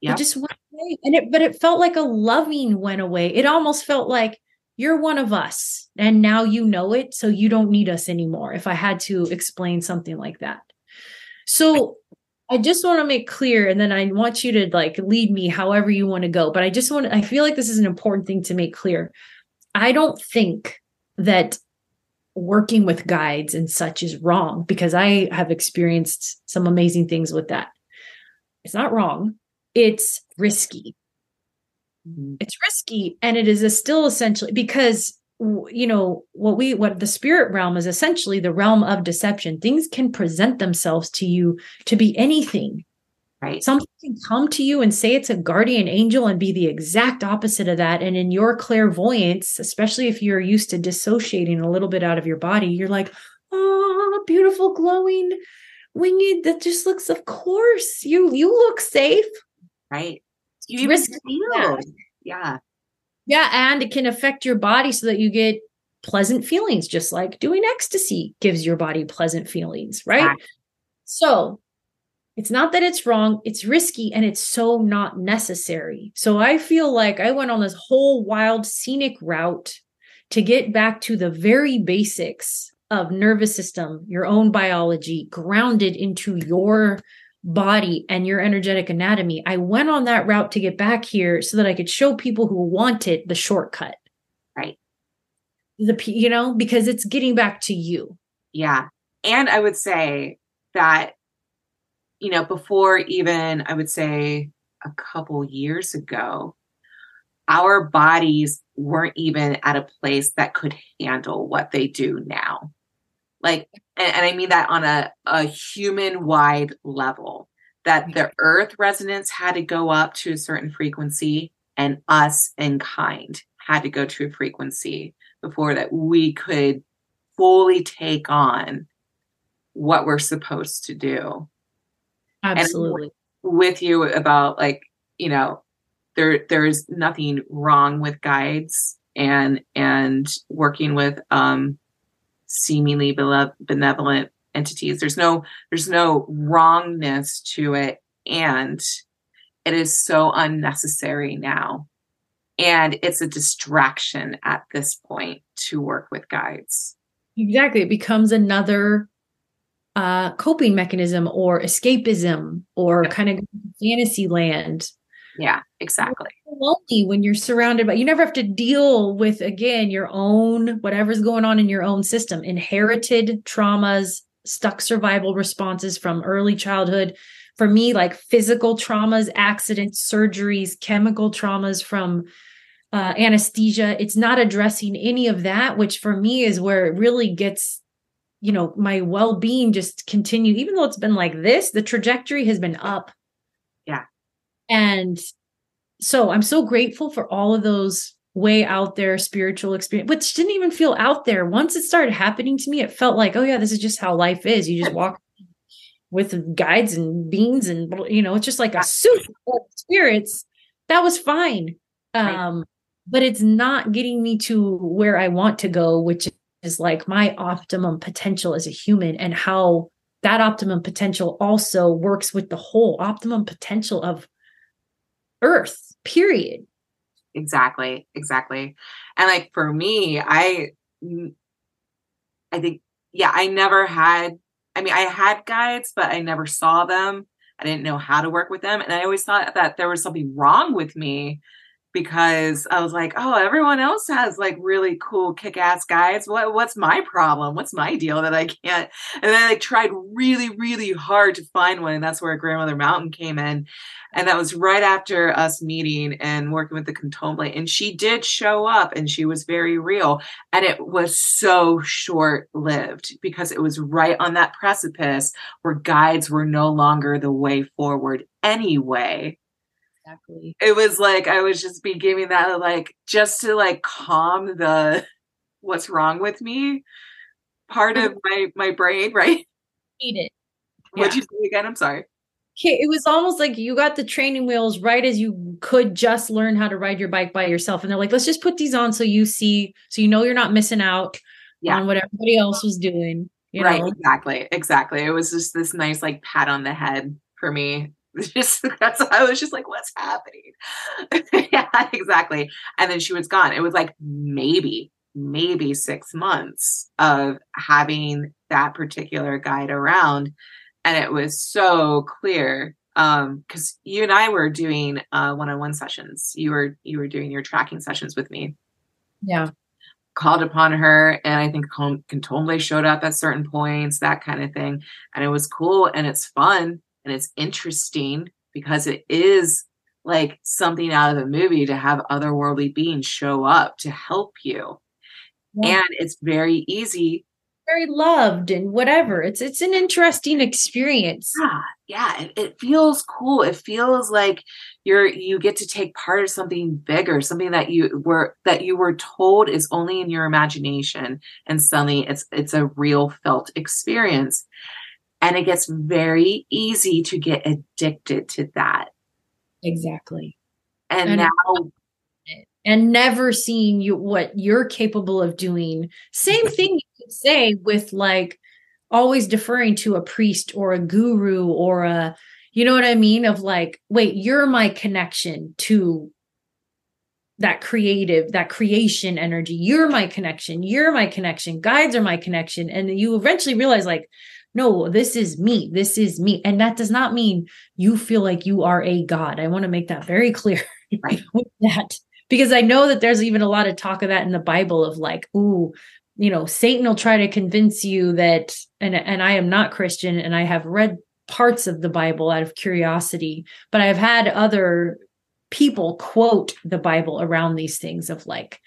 Yeah. It just went away. And it, but it felt like a loving went away. It almost felt like you're one of us and now you know it. So you don't need us anymore. If I had to explain something like that. So I just want to make clear, and then I want you to like lead me however you want to go. But I just want I feel like this is an important thing to make clear. I don't think that working with guides and such is wrong because I have experienced some amazing things with that. It's not wrong. It's risky. Mm-hmm. It's risky and it is a still essentially because you know what we what the spirit realm is essentially the realm of deception. Things can present themselves to you to be anything. Right. Something can come to you and say it's a guardian angel and be the exact opposite of that. And in your clairvoyance especially if you're used to dissociating a little bit out of your body you're like oh beautiful glowing winged that just looks of course you you look safe. Right. You risk yeah yeah, and it can affect your body so that you get pleasant feelings, just like doing ecstasy gives your body pleasant feelings, right? So it's not that it's wrong, it's risky and it's so not necessary. So I feel like I went on this whole wild scenic route to get back to the very basics of nervous system, your own biology, grounded into your body and your energetic anatomy. I went on that route to get back here so that I could show people who wanted the shortcut. Right. The you know, because it's getting back to you. Yeah. And I would say that you know, before even I would say a couple years ago, our bodies weren't even at a place that could handle what they do now. Like, and, and I mean that on a, a human wide level, that the earth resonance had to go up to a certain frequency, and us in kind had to go to a frequency before that we could fully take on what we're supposed to do. Absolutely. with you about like, you know, there there's nothing wrong with guides and and working with um seemingly benevolent entities. There's no there's no wrongness to it and it is so unnecessary now. And it's a distraction at this point to work with guides. Exactly. It becomes another uh, coping mechanism or escapism or kind of fantasy land. Yeah, exactly. lonely when you're surrounded by you never have to deal with again your own whatever's going on in your own system, inherited traumas, stuck survival responses from early childhood. For me, like physical traumas, accidents, surgeries, chemical traumas from uh, anesthesia. It's not addressing any of that, which for me is where it really gets you know, my well being just continued, even though it's been like this, the trajectory has been up. And so I'm so grateful for all of those way out there spiritual experience, which didn't even feel out there. Once it started happening to me, it felt like, oh, yeah, this is just how life is. You just walk with guides and beans and, you know, it's just like a suit of spirits. That was fine. Um, but it's not getting me to where I want to go, which is like my optimum potential as a human and how that optimum potential also works with the whole optimum potential of earth period. Exactly exactly. And like for me i i think yeah i never had i mean i had guides but i never saw them. I didn't know how to work with them. And i always thought that there was something wrong with me because I was like, oh, everyone else has like really cool kick-ass guides. What what's my problem? What's my deal that I can't? And then I tried really, really hard to find one, and that's where Grandmother Mountain came in. And that was right after us meeting and working with the Kontomblé. And she did show up and she was very real. And it was so short-lived because it was right on that precipice where guides were no longer the way forward anyway exactly. It was like I was just be giving that like just to like calm the what's wrong with me part of my my brain, right? Need it. What'd you say again? I'm sorry. Okay, it was almost like you got the training wheels right as you could just learn how to ride your bike by yourself. And they're like, let's just put these on so you see, so you know you're not missing out yeah. on what everybody else was doing. right, know? exactly. Exactly. It was just this nice like pat on the head for me just that's I was just like, what's happening? yeah, exactly. And then she was gone. It was like maybe, maybe six months of having that particular guide around. And it was so clear. Um, because you and I were doing uh one-on-one sessions. You were you were doing your tracking sessions with me. Yeah. Called upon her, and I think Kontomblé showed up at certain points, that kind of thing. And it was cool and it's fun and it's interesting because it is like something out of a movie to have otherworldly beings show up to help you. Yeah. And it's very easy. Very loved and whatever. It's it's an interesting experience. Yeah, yeah. It, it feels cool. It feels like you're you get to take part of something bigger, something that you were that you were told is only in your imagination, and suddenly it's it's a real felt experience. And it gets very easy to get addicted to that. Exactly. And, and now and never seeing you what you're capable of doing. Same thing you could say with like, always deferring to a priest or a guru or a you know what I mean of like wait you're my connection to that creative that creation energy you're my connection you're my connection guides are my connection and you eventually realize like no this is me. This is me. And that does not mean you feel like you are a god. I want to make that very clear Right. with that. Because i know that there's even a lot of talk of that in the bible of like ooh you know satan will try to convince you that and and i am not christian and i have read parts of the bible out of curiosity but i've had other people quote the bible around these things of like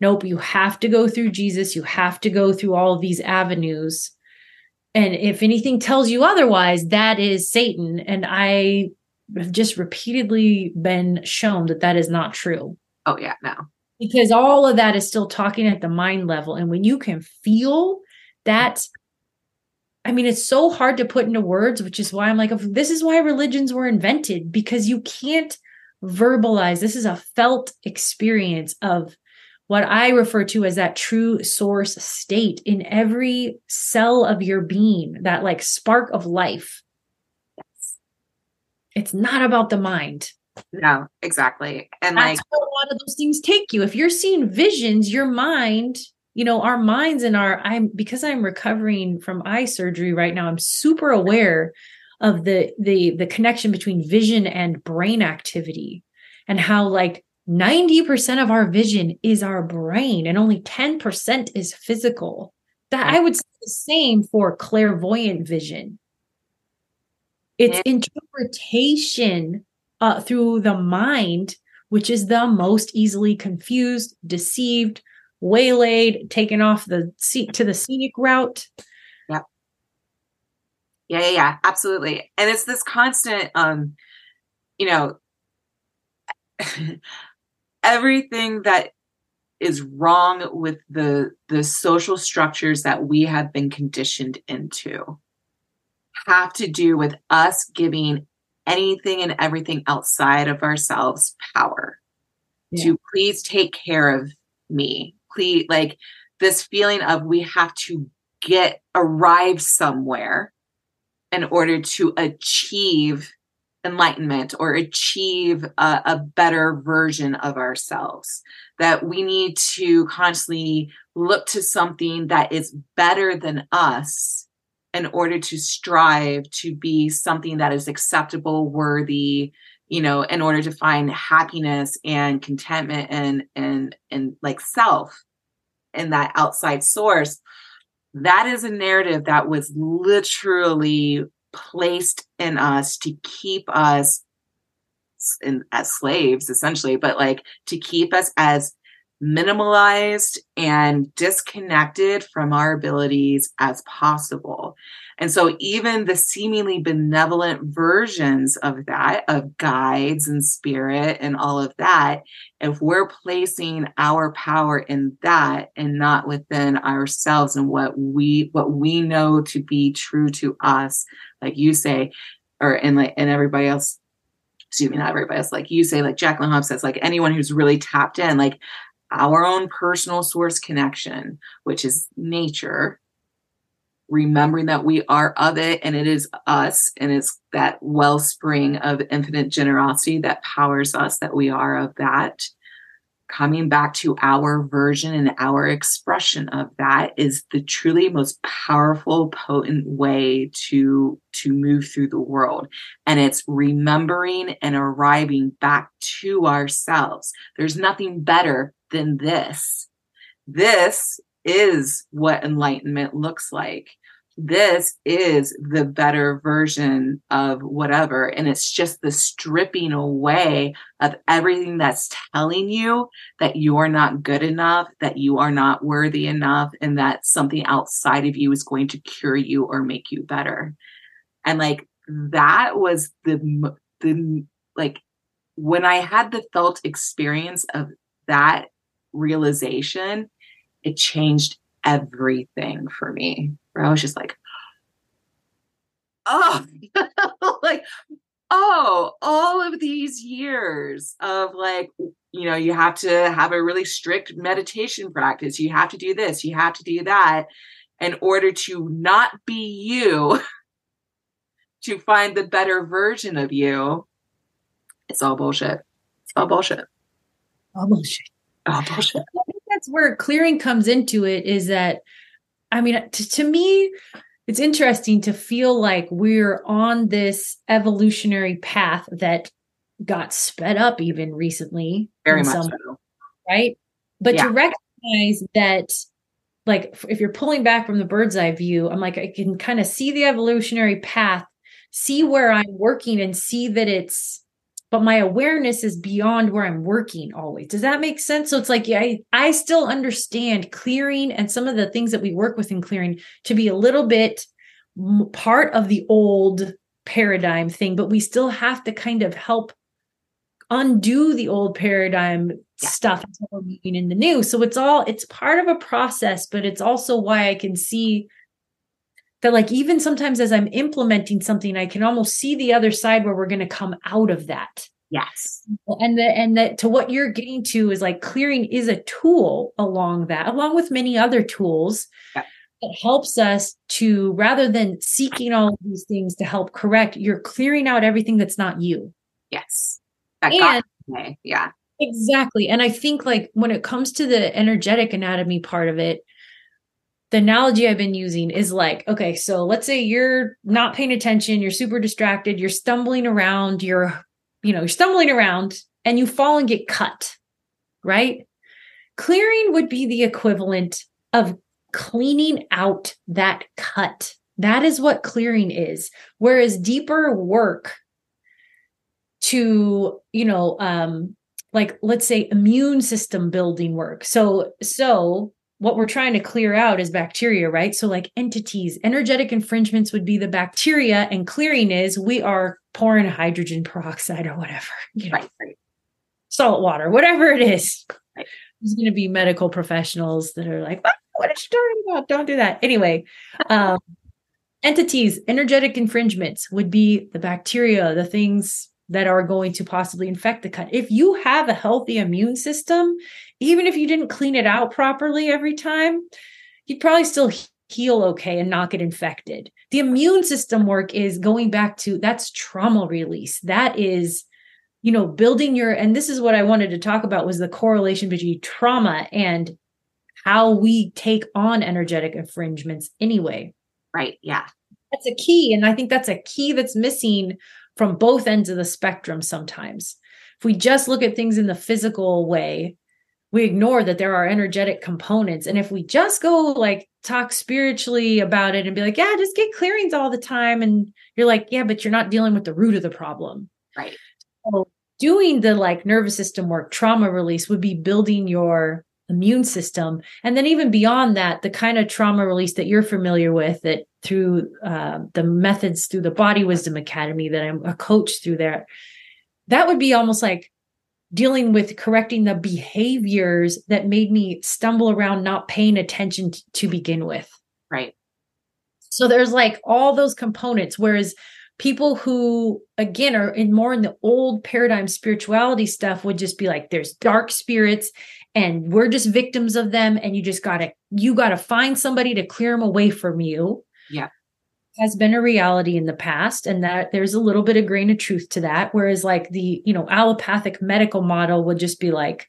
nope you have to go through jesus. You have to go through all of these avenues and if anything tells you otherwise that is satan. And i have just repeatedly been shown that that is not true. Oh yeah, no. because all of that is still talking at the mind level. And when you can feel that i mean it's so hard to put into words which is why i'm like oh, this is why religions were invented because you can't verbalize. This is a felt experience of what i refer to as that true source state in every cell of your being that like spark of life it's not about the mind No, exactly. And that's like where a lot of those things take you. If you're seeing visions, your mind, you know, our minds and our I'm because I'm recovering from eye surgery right now, I'm super aware of the the the connection between vision and brain activity and how like 90% of our vision is our brain and only 10% is physical. That I would say the same for clairvoyant vision. It's Yeah. interpretation uh, through the mind, which is the most easily confused, deceived, waylaid, taken off the seat to the scenic route. yeah, yeah, yeah, absolutely. And it's this constant um, you know, everything that is wrong with the the social structures that we have been conditioned into have to do with us giving anything and everything outside of ourselves power to please take care of me. Please like this feeling of we have to get arrive somewhere in order to achieve enlightenment or achieve a, a better version of ourselves. That we need to constantly look to something that is better than us in order to strive to be something that is acceptable worthy you know in order to find happiness and contentment and and and like self in that outside source. That is a narrative that was literally placed in us to keep us in, as slaves essentially but like to keep us as minimalized and disconnected from our abilities as possible. And so even the seemingly benevolent versions of that of guides and spirit and all of that if we're placing our power in that and not within ourselves and what we what we know to be true to us like you say or and like and everybody else excuse me not everybody else like you say like jacqueline hobbs says like anyone who's really tapped in like our own personal source connection which is nature remembering that we are of it and it is us and it's that wellspring of infinite generosity that powers us that we are of that. Coming back to our version and our expression of that is the truly most powerful potent way to to move through the world. And it's remembering and arriving back to ourselves. There's nothing better than this. This is what enlightenment looks like. This is the better version of whatever. And it's just the stripping away of everything that's telling you that you're not good enough that you are not worthy enough and that something outside of you is going to cure you or make you better. And like that was the the like when i had the felt experience of that realization it changed everything for me where i was just like oh like oh all of these years of like you know you have to have a really strict meditation practice you have to do this you have to do that in order to not be you, to find the better version of you, it's all bullshit. It's all bullshit. All bullshit. Oh, All bullshit. I think that's where clearing comes into it is that, I mean, to, to me, it's interesting to feel like we're on this evolutionary path that got sped up even recently. Very much some- so. right? But Yeah. to recognize that, like, if you're pulling back from the bird's eye view, I'm like, I can kind of see the evolutionary path, see where I'm working, and see that it's, but my awareness is beyond where I'm working always. Does that make sense? So it's like, yeah, I, I still understand clearing and some of the things that we work with in clearing to be a little bit part of the old paradigm thing, but we still have to kind of help undo the old paradigm Yeah. stuff until we're moving in the new. So it's all it's part of a process, but it's also why I can see that like even sometimes as I'm implementing something, I can almost see the other side where we're going to come out of that. Yes. And the and that to what you're getting to is like clearing is a tool along that, along with many other tools. Yeah. It helps us to rather than seeking all of these things to help correct, you're clearing out everything that's not you. Yes. That And- Yeah. Exactly. And I think like when it comes to the energetic anatomy part of it, the analogy I've been using is like, okay, so let's say you're not paying attention, you're super distracted, you're stumbling around, you're, you know, you're stumbling around and you fall and get cut, right? Clearing would be the equivalent of cleaning out that cut. That is what clearing is. Whereas deeper work to, you know, um, like let's say immune system building work. So so what we're trying to clear out is bacteria, right? So like entities, energetic infringements would be the bacteria and clearing is we are pouring hydrogen peroxide or whatever, you know, Right. Right. salt water, whatever it is. Right. There's going to be medical professionals that are like, "Ah, what are you talking about? Don't do that. Anyway, um, entities, energetic infringements would be the bacteria, the things that are going to possibly infect the cut. If you have a healthy immune system, even if you didn't clean it out properly every time, you'd probably still heal okay and not get infected. The immune system work is going back to that's trauma release. That is you know building your and this is what I wanted to talk about was the correlation between trauma and how we take on energetic infringements anyway Right. Yeah. that's a key and i think that's a key that's missing from both ends of the spectrum sometimes if we just look at things in the physical way we ignore that there are energetic components. And if we just go like talk spiritually about it and be like yeah just get clearings all the time and you're like yeah but you're not dealing with the root of the problem. Right. so doing the like nervous system work trauma release would be building your immune system. And then even beyond that the kind of trauma release that you're familiar with that through uh, the methods through the body wisdom academy that i'm a coach through there that would be almost like dealing with correcting the behaviors that made me stumble around not paying attention t- to begin with Right. so there's like all those components. Whereas people who, again, are in more in the old paradigm spirituality stuff would just be like, there's dark spirits and we're just victims of them. And you just gotta, you gotta find somebody to clear them away from you. Yeah. Has been a reality in the past, and that there's a little bit of grain of truth to that. Whereas, like the, you know, allopathic medical model would just be like,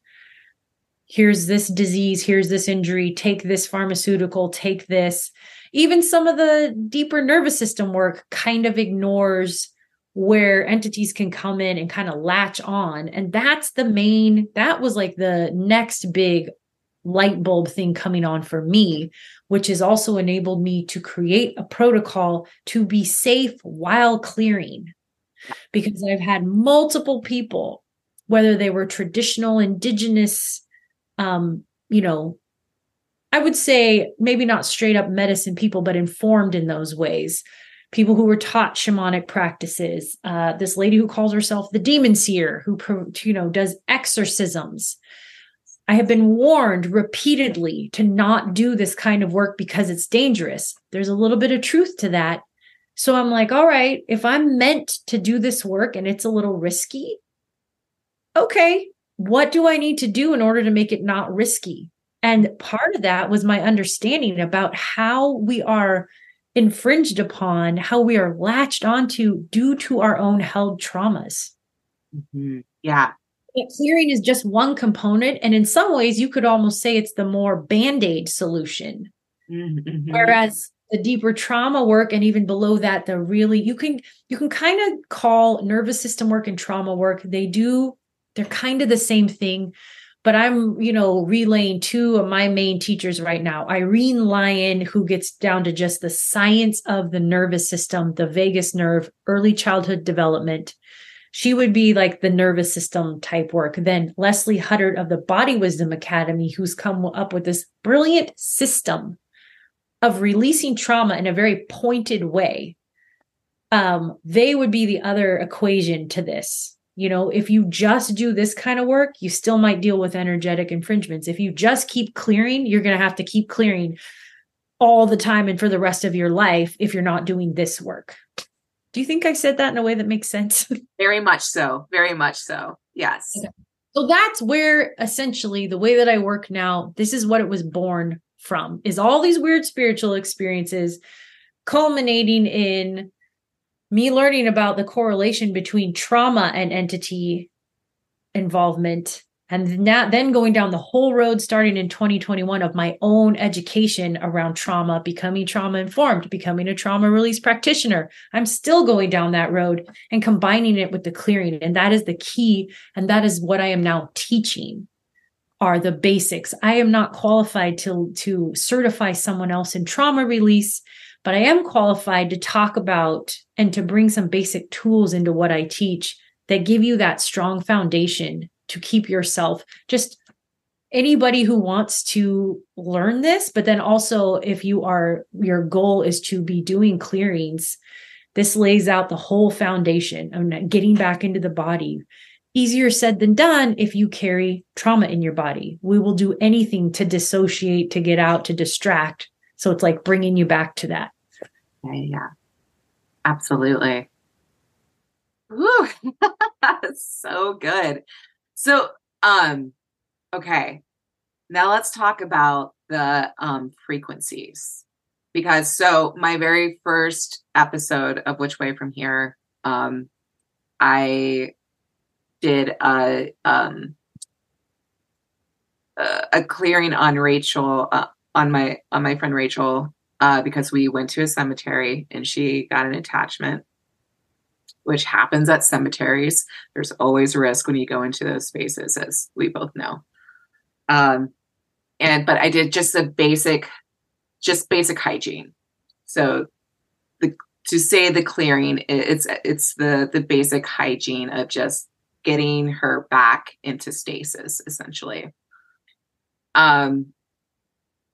here's this disease, here's this injury, take this pharmaceutical, take this. Even some of the deeper nervous system work kind of ignores where entities can come in and kind of latch on. And that's the main that was like the next big light bulb thing coming on for me which has also enabled me to create a protocol to be safe while clearing because i've had multiple people whether they were traditional indigenous um you know I would say maybe not straight up medicine people, but informed in those ways. People who were taught shamanic practices. Uh, this lady who calls herself the demon seer, who you know does exorcisms. I have been warned repeatedly to not do this kind of work because it's dangerous. There's a little bit of truth to that. So I'm like, all right, if I'm meant to do this work and it's a little risky, okay, what do I need to do in order to make it not risky? And part of that was my understanding about how we are infringed upon, how we are latched onto due to our own held traumas. Mm-hmm. Yeah. Clearing is just one component. And in some ways, you could almost say it's the more band aid solution. Mm-hmm. Whereas the deeper trauma work and even below that the really you can you can kind of call nervous system work and trauma work they do they're kind of the same thing but i'm you know relaying two of my main teachers right now irene lyon who gets down to just the science of the nervous system the vagus nerve early childhood development she would be like the nervous system type work. Then leslie huddard of the body wisdom academy who's come up with this brilliant system of releasing trauma in a very pointed way. Um, they would be the other equation to this. You know if you just do this kind of work you still might deal with energetic infringements. If you just keep clearing you're going to have to keep clearing all the time and for the rest of your life if you're not doing this work do you think i said that in a way that makes sense? Very much so. Very much so. Yes. Okay. so that's where essentially the way that i work now this is what it was born from is all these weird spiritual experiences culminating in me learning about the correlation between trauma and entity involvement and that then going down the whole road starting in 2021 of my own education around trauma becoming trauma informed becoming a trauma release practitioner i'm still going down that road and combining it with the clearing and that is the key and that is what i am now teaching are the basics. I am not qualified to, to certify someone else in trauma release, but I am qualified to talk about and to bring some basic tools into what I teach that give you that strong foundation to keep yourself just anybody who wants to learn this but then also if you are your goal is to be doing clearings this lays out the whole foundation of getting back into the body easier said than done if you carry trauma in your body. We will do anything to dissociate, to get out, to distract. So it's like bringing you back to that. Yeah, absolutely. Ooh, so good. So, um, okay, now let's talk about the um, frequencies. Because so my very first episode of Which Way From Here, um, I did a um, a clearing on Rachel uh, on my on my friend Rachel uh, because we went to a cemetery and she got an attachment, which happens at cemeteries. There's always risk when you go into those spaces, as we both know. Um, and but I did just a basic, just basic hygiene. So the to say the clearing, it's it's the the basic hygiene of just getting her back into stasis essentially um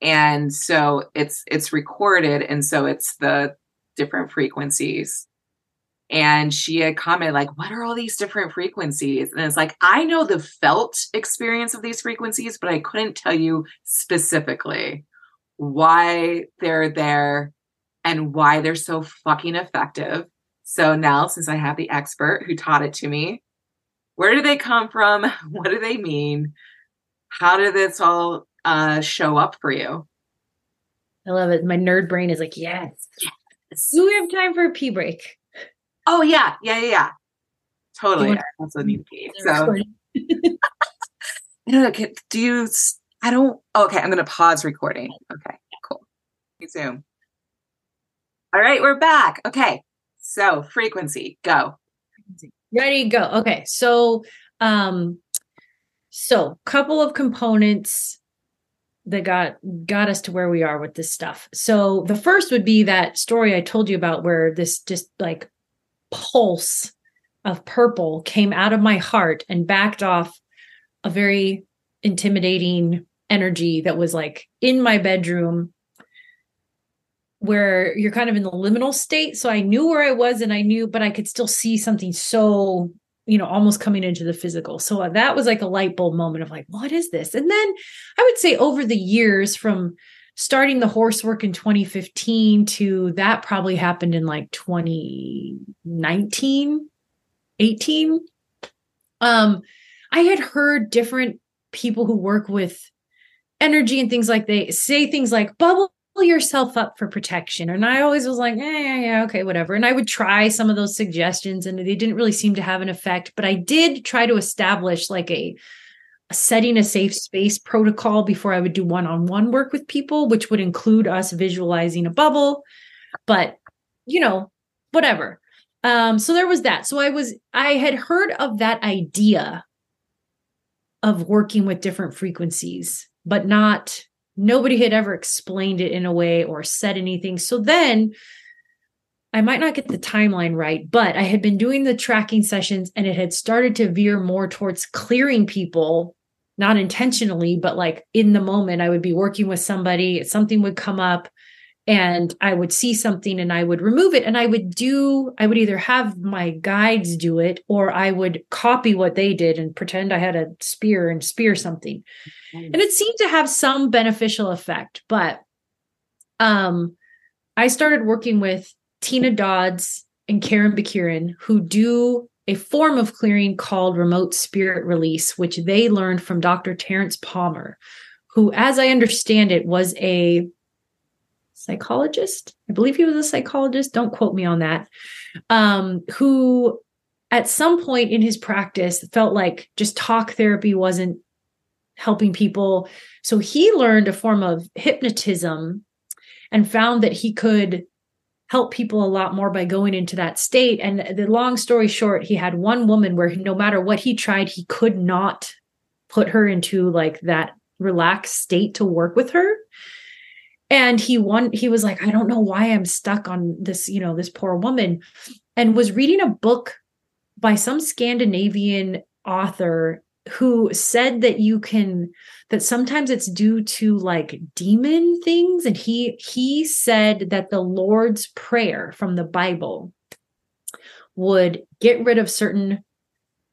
and so it's it's recorded and so it's the different frequencies and she had commented like what are all these different frequencies and it's like i know the felt experience of these frequencies but i couldn't tell you specifically why they're there and why they're so fucking effective so now since i have the expert who taught it to me where do they come from? What do they mean? How did this all uh, show up for you? I love it. My nerd brain is like, yes. yes. Do we have time for a pee break? Oh yeah, yeah, yeah, yeah. Totally. I also need pee. So do you I don't okay, I'm gonna pause recording. Okay, cool. Zoom. All right, we're back. Okay. So frequency, go. Ready, go. Okay. So, um, so couple of components that got got us to where we are with this stuff. So the first would be that story I told you about where this just like pulse of purple came out of my heart and backed off a very intimidating energy that was like in my bedroom where you're kind of in the liminal state. So I knew where I was and I knew, but I could still see something so, you know, almost coming into the physical. So that was like a light bulb moment of like, what is this? And then I would say over the years from starting the horse work in 2015 to that probably happened in like 2019, 18. Um, I had heard different people who work with energy and things like they say things like bubble yourself up for protection. And I always was like, yeah, yeah, yeah, okay, whatever. And I would try some of those suggestions and they didn't really seem to have an effect. But I did try to establish like a, a setting a safe space protocol before I would do one on one work with people, which would include us visualizing a bubble. But, you know, whatever. Um, so there was that. So I was, I had heard of that idea of working with different frequencies, but not nobody had ever explained it in a way or said anything. So then I might not get the timeline right, but I had been doing the tracking sessions and it had started to veer more towards clearing people, not intentionally, but like in the moment. I would be working with somebody, something would come up and I would see something and I would remove it. And I would do, I would either have my guides do it or I would copy what they did and pretend I had a spear and spear something. And it seemed to have some beneficial effect. But um, I started working with Tina Dodds and Karen Bakirin, who do a form of clearing called remote spirit release, which they learned from Dr. Terence Palmer, who, as I understand it, was a psychologist. I believe he was a psychologist. Don't quote me on that. Um, who at some point in his practice felt like just talk therapy wasn't helping people. So he learned a form of hypnotism and found that he could help people a lot more by going into that state. And the long story short, he had one woman where no matter what he tried, he could not put her into like that relaxed state to work with her and he won he was like i don't know why i'm stuck on this you know this poor woman and was reading a book by some scandinavian author who said that you can that sometimes it's due to like demon things and he he said that the lord's prayer from the bible would get rid of certain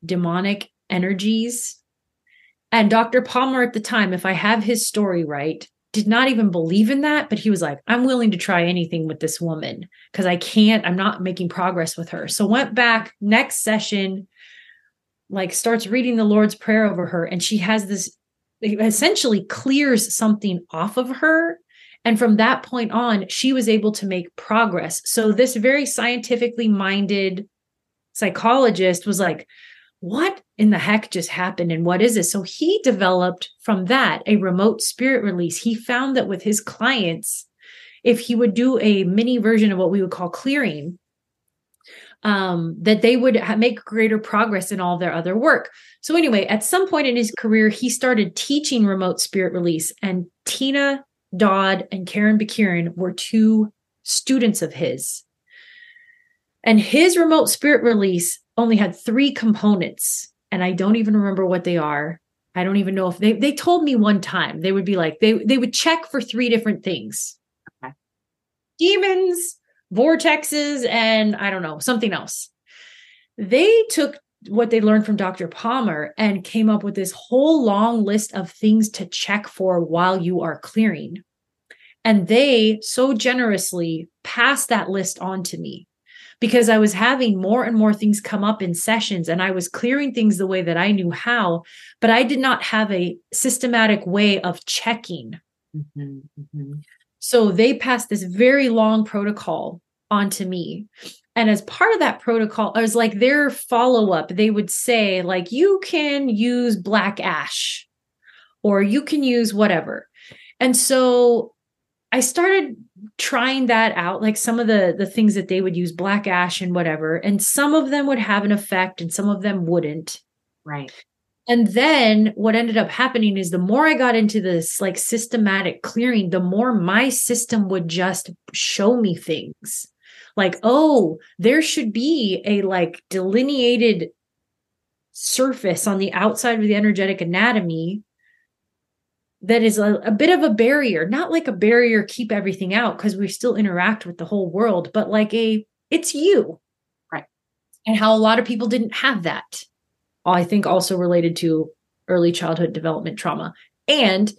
demonic energies and dr palmer at the time if i have his story right did not even believe in that, but he was like, I'm willing to try anything with this woman because I can't, I'm not making progress with her. So went back next session, like starts reading the Lord's Prayer over her, and she has this essentially clears something off of her. And from that point on, she was able to make progress. So this very scientifically minded psychologist was like, what in the heck just happened and what is this? So he developed from that a remote spirit release. He found that with his clients, if he would do a mini version of what we would call clearing, um, that they would ha- make greater progress in all their other work. So, anyway, at some point in his career, he started teaching remote spirit release, and Tina Dodd and Karen Bakirin were two students of his. And his remote spirit release only had three components, and I don't even remember what they are. I don't even know if they they told me one time they would be like they they would check for three different things. Okay. Demons, vortexes, and I don't know, something else. They took what they learned from Dr. Palmer and came up with this whole long list of things to check for while you are clearing. And they so generously passed that list on to me because I was having more and more things come up in sessions and I was clearing things the way that I knew how, but I did not have a systematic way of checking. Mm-hmm, mm-hmm. So they passed this very long protocol onto me. And as part of that protocol, I was like their follow up, they would say, like, you can use black ash or you can use whatever. And so I started trying that out like some of the the things that they would use black ash and whatever and some of them would have an effect and some of them wouldn't right and then what ended up happening is the more i got into this like systematic clearing the more my system would just show me things like oh there should be a like delineated surface on the outside of the energetic anatomy that is a, a, bit of a barrier, not like a barrier keep everything out because we still interact with the whole world, but like a it's you. Right. And how a lot of people didn't have that. I think also related to early childhood development trauma. And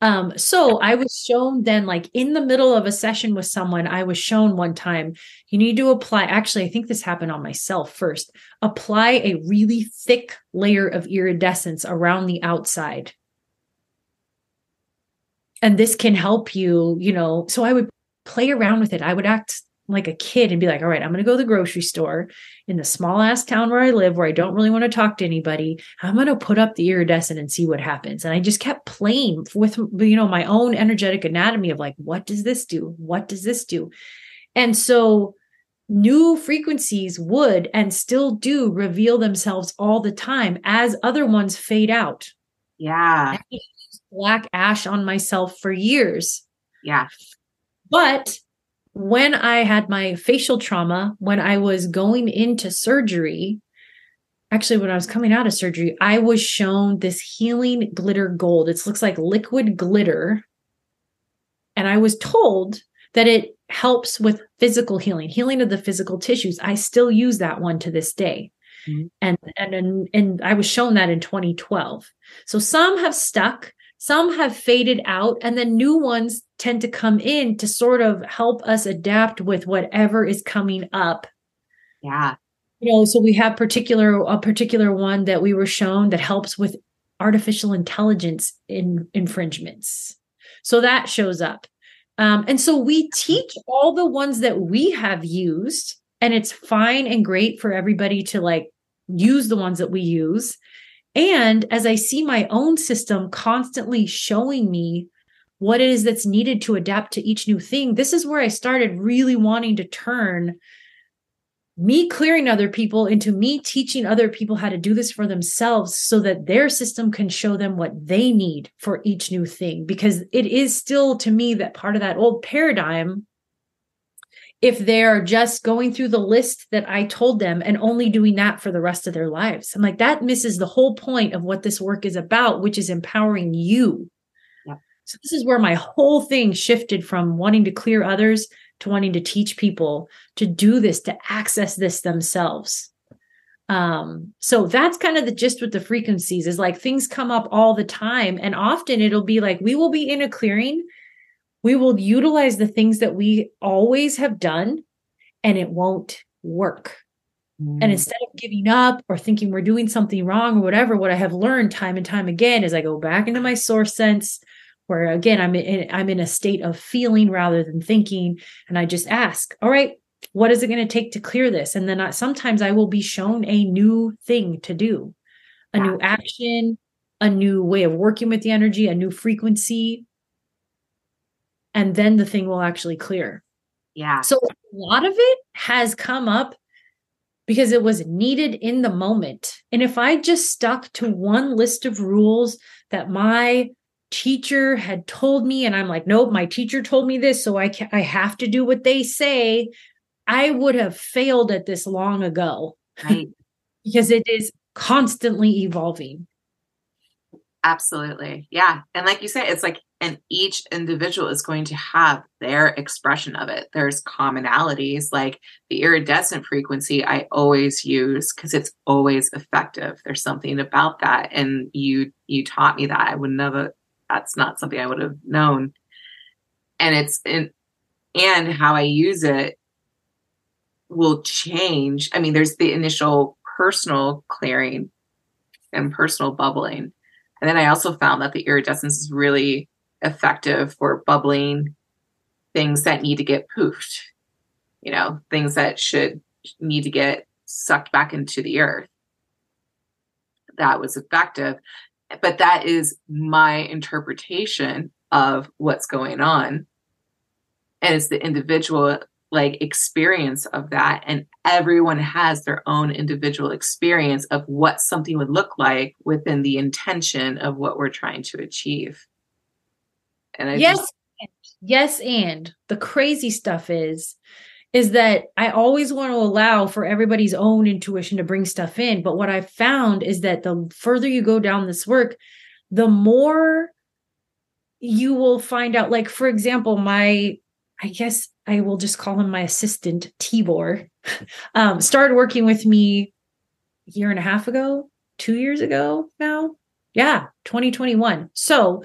um, so I was shown then, like in the middle of a session with someone, I was shown one time, you need to apply. Actually, I think this happened on myself first. Apply a really thick layer of iridescence around the outside and this can help you, you know. So I would play around with it. I would act like a kid and be like, all right, I'm going to go to the grocery store in the small ass town where I live, where I don't really want to talk to anybody. I'm going to put up the iridescent and see what happens. And I just kept playing with, you know, my own energetic anatomy of like, what does this do? What does this do? And so new frequencies would and still do reveal themselves all the time as other ones fade out. Yeah. Black ash on myself for years. Yeah. But when I had my facial trauma, when I was going into surgery, actually, when I was coming out of surgery, I was shown this healing glitter gold. It looks like liquid glitter. And I was told that it helps with physical healing, healing of the physical tissues. I still use that one to this day. Mm-hmm. And, and and and I was shown that in 2012. So some have stuck, some have faded out, and then new ones tend to come in to sort of help us adapt with whatever is coming up. Yeah. You know, so we have particular a particular one that we were shown that helps with artificial intelligence in infringements. So that shows up. Um, and so we teach all the ones that we have used, and it's fine and great for everybody to like use the ones that we use. And as I see my own system constantly showing me what it is that's needed to adapt to each new thing, this is where I started really wanting to turn me clearing other people into me teaching other people how to do this for themselves so that their system can show them what they need for each new thing. Because it is still to me that part of that old paradigm if they're just going through the list that I told them and only doing that for the rest of their lives. I'm like, that misses the whole point of what this work is about, which is empowering you. Yeah. So, this is where my whole thing shifted from wanting to clear others to wanting to teach people to do this, to access this themselves. Um, so that's kind of the gist with the frequencies is like things come up all the time. And often it'll be like we will be in a clearing we will utilize the things that we always have done and it won't work. Mm. And instead of giving up or thinking we're doing something wrong or whatever, what I have learned time and time again is I go back into my source sense where again I'm in I'm in a state of feeling rather than thinking and I just ask, all right, what is it going to take to clear this? And then I, sometimes I will be shown a new thing to do, a new action, a new way of working with the energy, a new frequency, and then the thing will actually clear. Yeah. So a lot of it has come up because it was needed in the moment. And if I just stuck to one list of rules that my teacher had told me and I'm like, nope, my teacher told me this, so I can, I have to do what they say, I would have failed at this long ago. Right. because it is constantly evolving. Absolutely. Yeah. And like you say, it's like, and each individual is going to have their expression of it. There's commonalities like the iridescent frequency I always use because it's always effective. There's something about that. And you you taught me that. I would never that's not something I would have known. And it's in and how I use it will change. I mean, there's the initial personal clearing and personal bubbling and then I also found that the iridescence is really effective for bubbling things that need to get poofed, you know, things that should need to get sucked back into the earth. That was effective. But that is my interpretation of what's going on. And it's the individual like experience of that and everyone has their own individual experience of what something would look like within the intention of what we're trying to achieve and I yes just- yes and the crazy stuff is is that I always want to allow for everybody's own intuition to bring stuff in. But what I've found is that the further you go down this work, the more you will find out. Like, for example, my, I guess I will just call him my assistant, Tibor, um, started working with me a year and a half ago, two years ago now. Yeah, 2021. So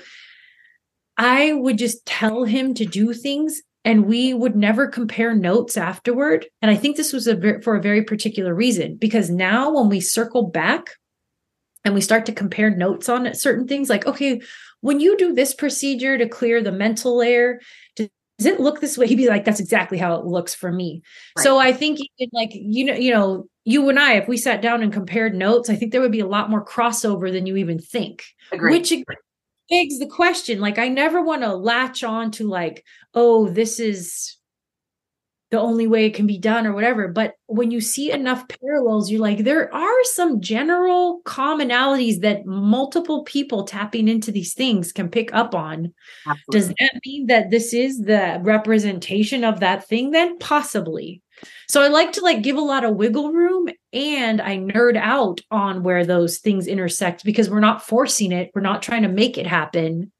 I would just tell him to do things and we would never compare notes afterward. And I think this was a ver- for a very particular reason because now when we circle back and we start to compare notes on certain things like okay when you do this procedure to clear the mental layer, does it look this way? He'd be like, that's exactly how it looks for me. Right. So I think even like, you know, you know, you and I, if we sat down and compared notes, I think there would be a lot more crossover than you even think. Agreed. Which begs the question. Like, I never want to latch on to like, oh, this is the only way it can be done or whatever. But when you see enough parallels, you're like, there are some general commonalities that multiple people tapping into these things can pick up on. Absolutely. Does that mean that this is the representation of that thing then? Possibly. So I like to like give a lot of wiggle room and I nerd out on where those things intersect because we're not forcing it. We're not trying to make it happen.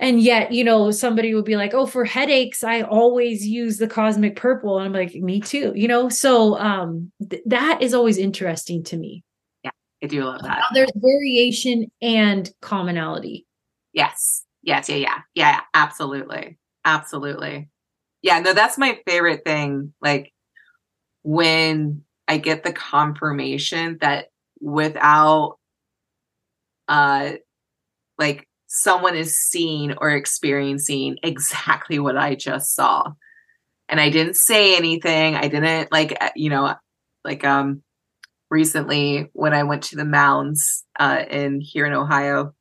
And yet you know somebody would be like oh for headaches i always use the cosmic purple. And i'm like me too you know? So um th- that is always interesting to me. Yeah i do love that. There's variation and commonality. Yes. Yes yeah yeah. Yeah absolutely. Absolutely yeah no that's my favorite thing like when i get the confirmation that without uh like someone is seeing or experiencing exactly what I just saw. And I didn't say anything. I didn't like, uh, you know, like, um, recently when I went to the mounds, uh, in here in Ohio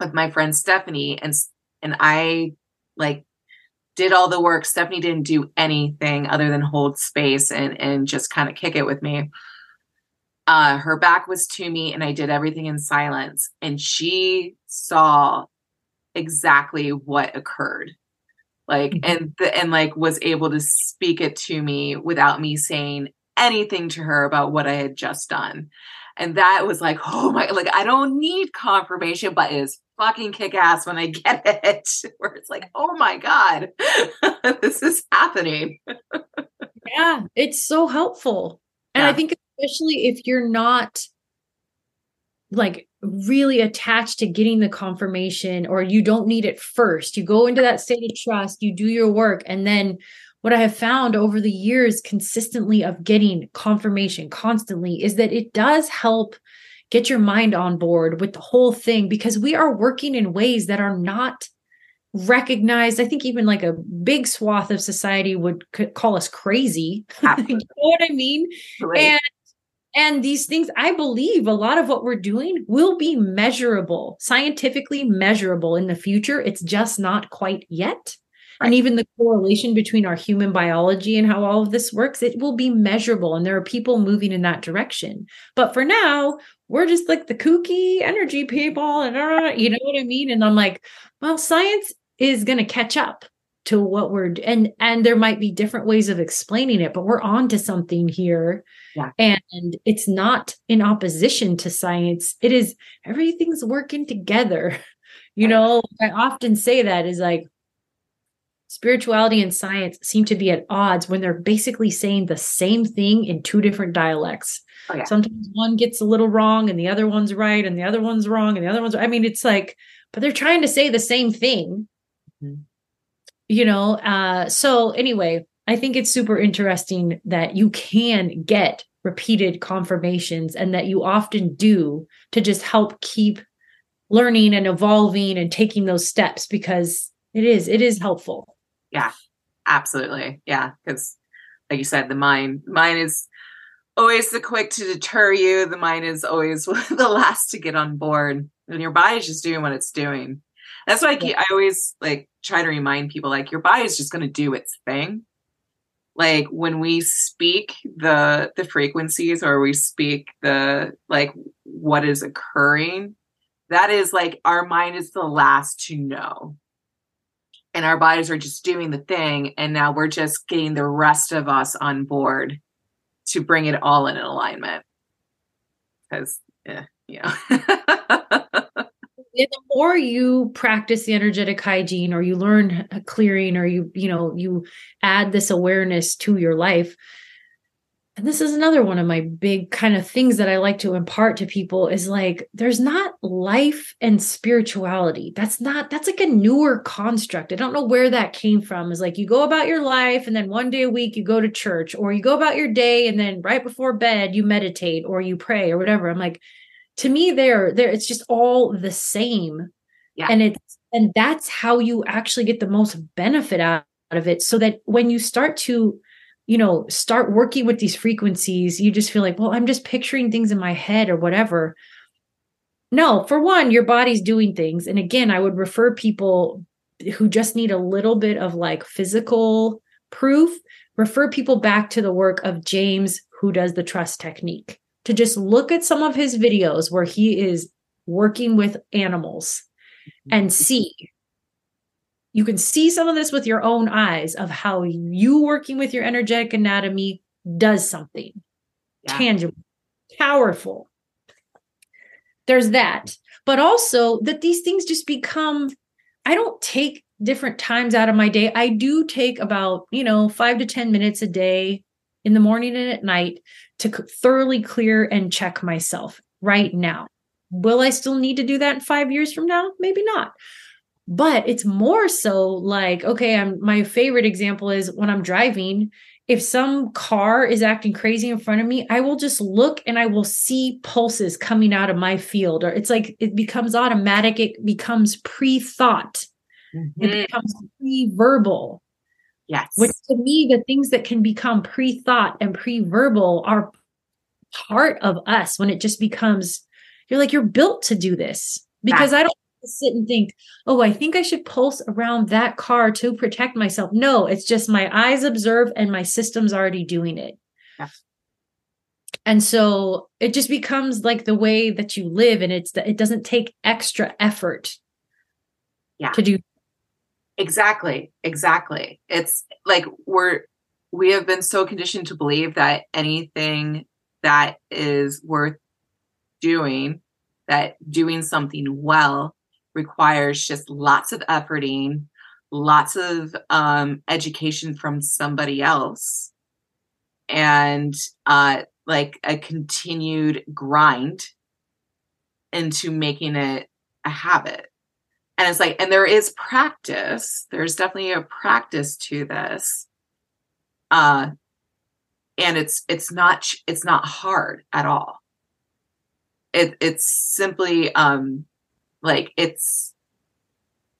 with my friend Stephanie and, and I like did all the work. Stephanie didn't do anything other than hold space and, and just kind of kick it with me uh, her back was to me and I did everything in silence. And she saw exactly what occurred. Like, mm-hmm. and, the, and like was able to speak it to me without me saying anything to her about what I had just done. And that was like, oh my, like, I don't need confirmation, but it is fucking kick ass when I get it. Where it's like, oh my God, this is happening. yeah, it's so helpful. And yeah. I think especially if you're not like really attached to getting the confirmation or you don't need it first. You go into that state of trust, you do your work, and then what I have found over the years consistently of getting confirmation constantly is that it does help get your mind on board with the whole thing because we are working in ways that are not recognized. I think even like a big swath of society would call us crazy. you know what I mean? Right. And and these things, I believe a lot of what we're doing will be measurable, scientifically measurable in the future. It's just not quite yet. Right. And even the correlation between our human biology and how all of this works, it will be measurable. And there are people moving in that direction. But for now, we're just like the kooky energy people. And uh, you know what I mean? And I'm like, well, science is going to catch up to what we're and and there might be different ways of explaining it but we're on to something here yeah. and it's not in opposition to science it is everything's working together you know i often say that is like spirituality and science seem to be at odds when they're basically saying the same thing in two different dialects oh, yeah. sometimes one gets a little wrong and the other one's right and the other one's wrong and the other one's i mean it's like but they're trying to say the same thing. Mm-hmm. You know uh so anyway i think it's super interesting that you can get repeated confirmations and that you often do to just help keep learning and evolving and taking those steps because it is it is helpful. Yeah absolutely. Yeah because like you said the mind mind is always the quick to deter you the mind is always the last to get on board and your body's just doing what it's doing that's why I, keep, I always like try to remind people like your body is just going to do its thing. Like when we speak the the frequencies or we speak the like what is occurring, that is like our mind is the last to know. And our bodies are just doing the thing. And now we're just getting the rest of us on board to bring it all in an alignment. Because, eh, yeah, you the more you practice the energetic hygiene or you learn clearing or you you know you add this awareness to your life and this is another one of my big kind of things that I like to impart to people is like there's not life and spirituality. That's not that's like a newer construct. I don't know where that came from. Is like you go about your life and then one day a week you go to church or you go about your day and then right before bed you meditate or you pray or whatever. I'm like to me they're there it's just all the same Yeah. And it's and that's how you actually get the most benefit out of it so that when you start to you know start working with these frequencies you just feel like well i'm just picturing things in my head or whatever. No for one your body's doing things and again i would refer people who just need a little bit of like physical proof refer people back to the work of james who does the trust technique to just look at some of his videos where he is working with animals and see you can see some of this with your own eyes of how you working with your energetic anatomy does something. Yeah. tangible powerful. There's that. But also that these things just become i don't take different times out of my day. I do take about you know 5 to 10 minutes a day in the morning and at night to thoroughly clear and check myself right now. Will i still need to do that 5 years from now? Maybe not but it's more so like okay i'm my favorite example is when i'm driving if some car is acting crazy in front of me i will just look and i will see pulses coming out of my field or it's like it becomes automatic it becomes pre-thought. Mm-hmm. it becomes pre-verbal. Yes. Which to me the things that can become pre-thought and pre-verbal are part of us when it just becomes you're like you're built to do this. Because i don't sit and think, oh, I think I should pulse around that car to protect myself. No, it's just my eyes observe and my system's already doing it. Yeah. And so it just becomes like the way that you live, and it's that it doesn't take extra effort yeah. to do. Exactly. Exactly. It's like we're, we have been so conditioned to believe that anything that is worth doing, that doing something well requires just lots of efforting, lots of um, education from somebody else, and uh, like a continued grind into making it a habit. And it's like, and there is practice. There's definitely a practice to this. Uh, and it's it's not it's not hard at all. It it's simply um like it's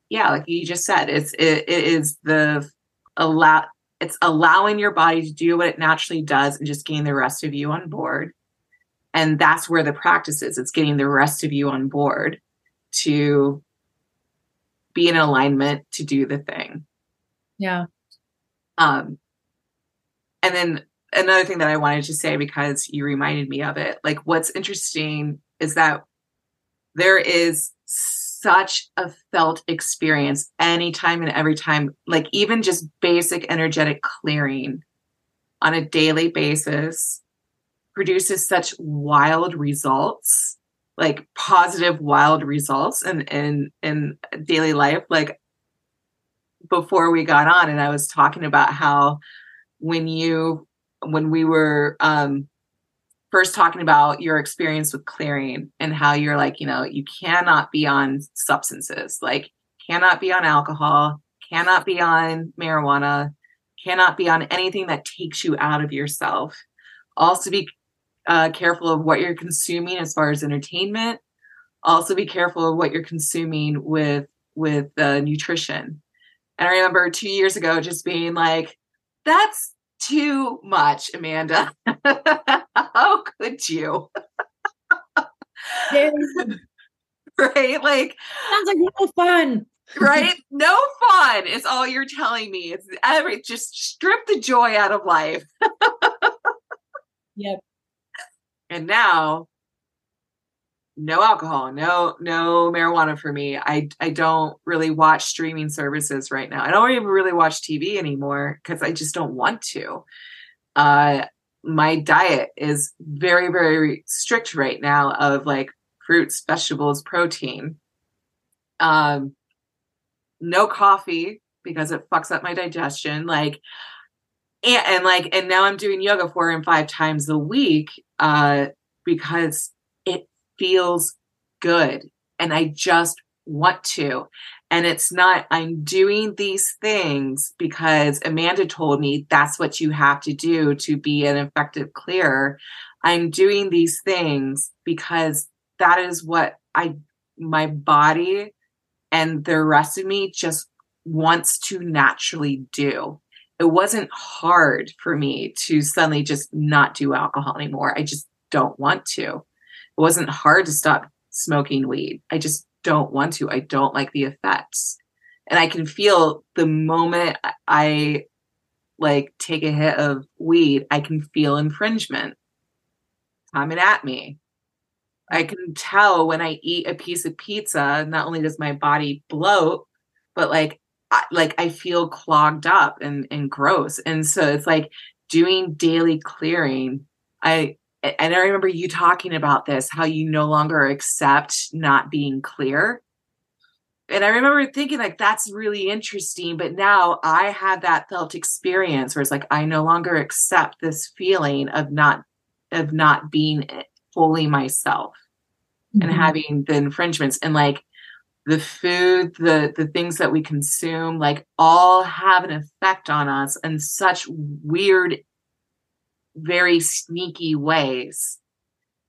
yeah, like you just said, it's it, it is the allow it's allowing your body to do what it naturally does and just getting the rest of you on board. And that's where the practice is. It's getting the rest of you on board to be in alignment to do the thing. Yeah. Um and then another thing that I wanted to say because you reminded me of it, like what's interesting is that there is such a felt experience anytime and every time, like even just basic energetic clearing on a daily basis produces such wild results like positive wild results in in in daily life. Like before we got on and i was talking about how when you when we were um first talking about your experience with clearing and how you're like, you know, you cannot be on substances, like cannot be on alcohol, cannot be on marijuana, cannot be on anything that takes you out of yourself. Also be uh, careful of what you're consuming as far as entertainment. Also be careful of what you're consuming with with uh, nutrition. And I remember two years ago just being like, that's too much, Amanda. How could you? right? Like sounds like no fun. right? No fun is all you're telling me. It's every just strip the joy out of life. yep. And now no alcohol, no no marijuana for me. I I don't really watch streaming services right now. I don't even really watch TV anymore because I just don't want to. Uh my diet is very very strict right now of like fruits, vegetables, protein. Um no coffee because it fucks up my digestion like and, and like and now I'm doing yoga four and five times a week uh because feels good and I just want to. And it's not, I'm doing these things because Amanda told me that's what you have to do to be an effective clearer. I'm doing these things because that is what I, my body and the rest of me just wants to naturally do. It wasn't hard for me to suddenly just not do alcohol anymore. I just don't want to. It wasn't hard to stop smoking weed. I just don't want to. I don't like the effects. And I can feel the moment I like take a hit of weed, I can feel infringement coming at me. I can tell when I eat a piece of pizza, not only does my body bloat, but like I, like I feel clogged up and and gross. And so it's like doing daily clearing. I and I remember you talking about this how you no longer accept not being clear. And I remember thinking like that's really interesting, but now I have that felt experience where it's like I no longer accept this feeling of not of not being fully myself mm-hmm. and having the infringements and like the food the the things that we consume like all have an effect on us in such weird very sneaky ways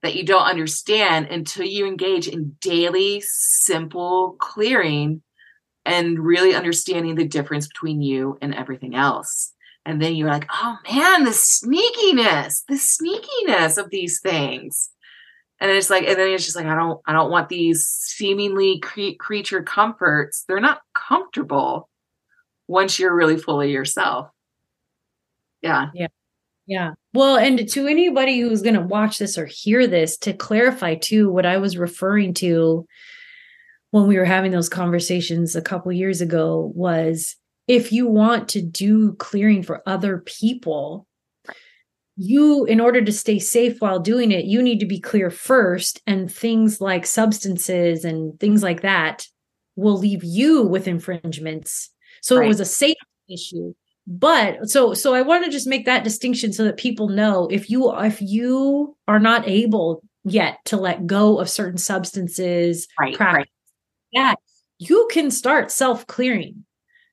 that you don't understand until you engage in daily simple clearing and really understanding the difference between you and everything else. And then you're like oh man the sneakiness the sneakiness of these things. And it's like and then it's just like i don't i don't want these seemingly cre- creature comforts. They're not comfortable once you're really fully yourself. Yeah. Yeah yeah. Well and to anybody who's going to watch this or hear this to clarify too what i was referring to when we were having those conversations a couple years ago was if you want to do clearing for other people you in order to stay safe while doing it you need to be clear first and things like substances and things like that will leave you with infringements. So right. it was a safety issue but so so i want to just make that distinction so that people know if you if you are not able yet to let go of certain substances right, right. yeah you can start self clearing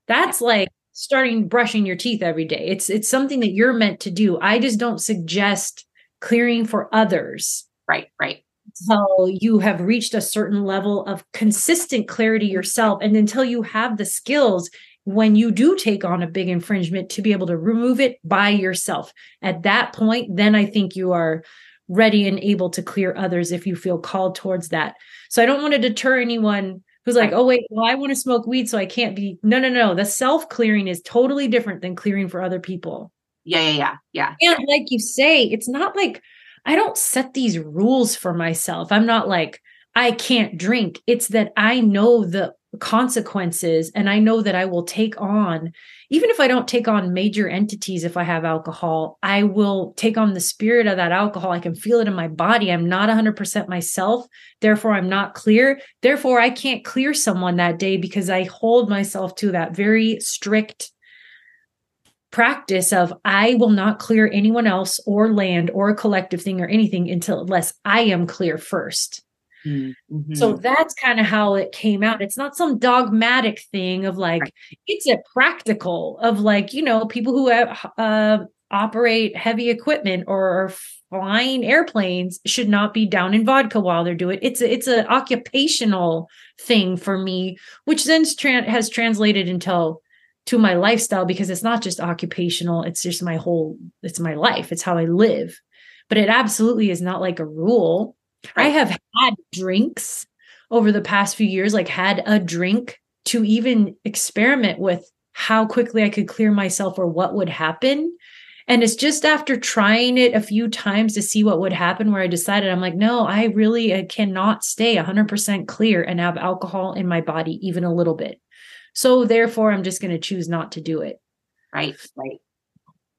that's like starting brushing your teeth every day. It's it's something that you're meant to do. I just don't suggest clearing for others. Right, right. Until you have reached a certain level of consistent clarity yourself and until you have the skills when you do take on a big infringement to be able to remove it by yourself. At that point, then I think you are ready and able to clear others if you feel called towards that. So I don't want to deter anyone who's like, oh, wait, well, I want to smoke weed, so I can't be. No, no, no. The self clearing is totally different than clearing for other people. Yeah, yeah, yeah, yeah. And like you say, it's not like I don't set these rules for myself. I'm not like, I can't drink. It's that I know the consequences and I know that I will take on even if I don't take on major entities if I have alcohol, I will take on the spirit of that alcohol. I can feel it in my body. I'm not 100% myself. Therefore, I'm not clear. Therefore, I can't clear someone that day because I hold myself to that very strict practice of I will not clear anyone else or land or a collective thing or anything until unless I am clear first. Mm-hmm. So that's kind of how it came out. It's not some dogmatic thing of like, right. it's a practical of like, you know, people who have, uh, operate heavy equipment or are flying airplanes should not be down in vodka while they're doing it. It's a, it's an occupational thing for me, which then has translated into to my lifestyle because it's not just occupational. It's just my whole, it's my life. It's how I live. But it absolutely is not like a rule Right. I oh. have had drinks over the past few years, like had a drink to even experiment with how quickly I could clear myself or what would happen. And it's just after trying it a few times to see what would happen where I decided I'm like, no, I really I cannot stay 100% clear and have alcohol in my body even a little bit. So therefore, I'm just going to choose not to do it. Right, right.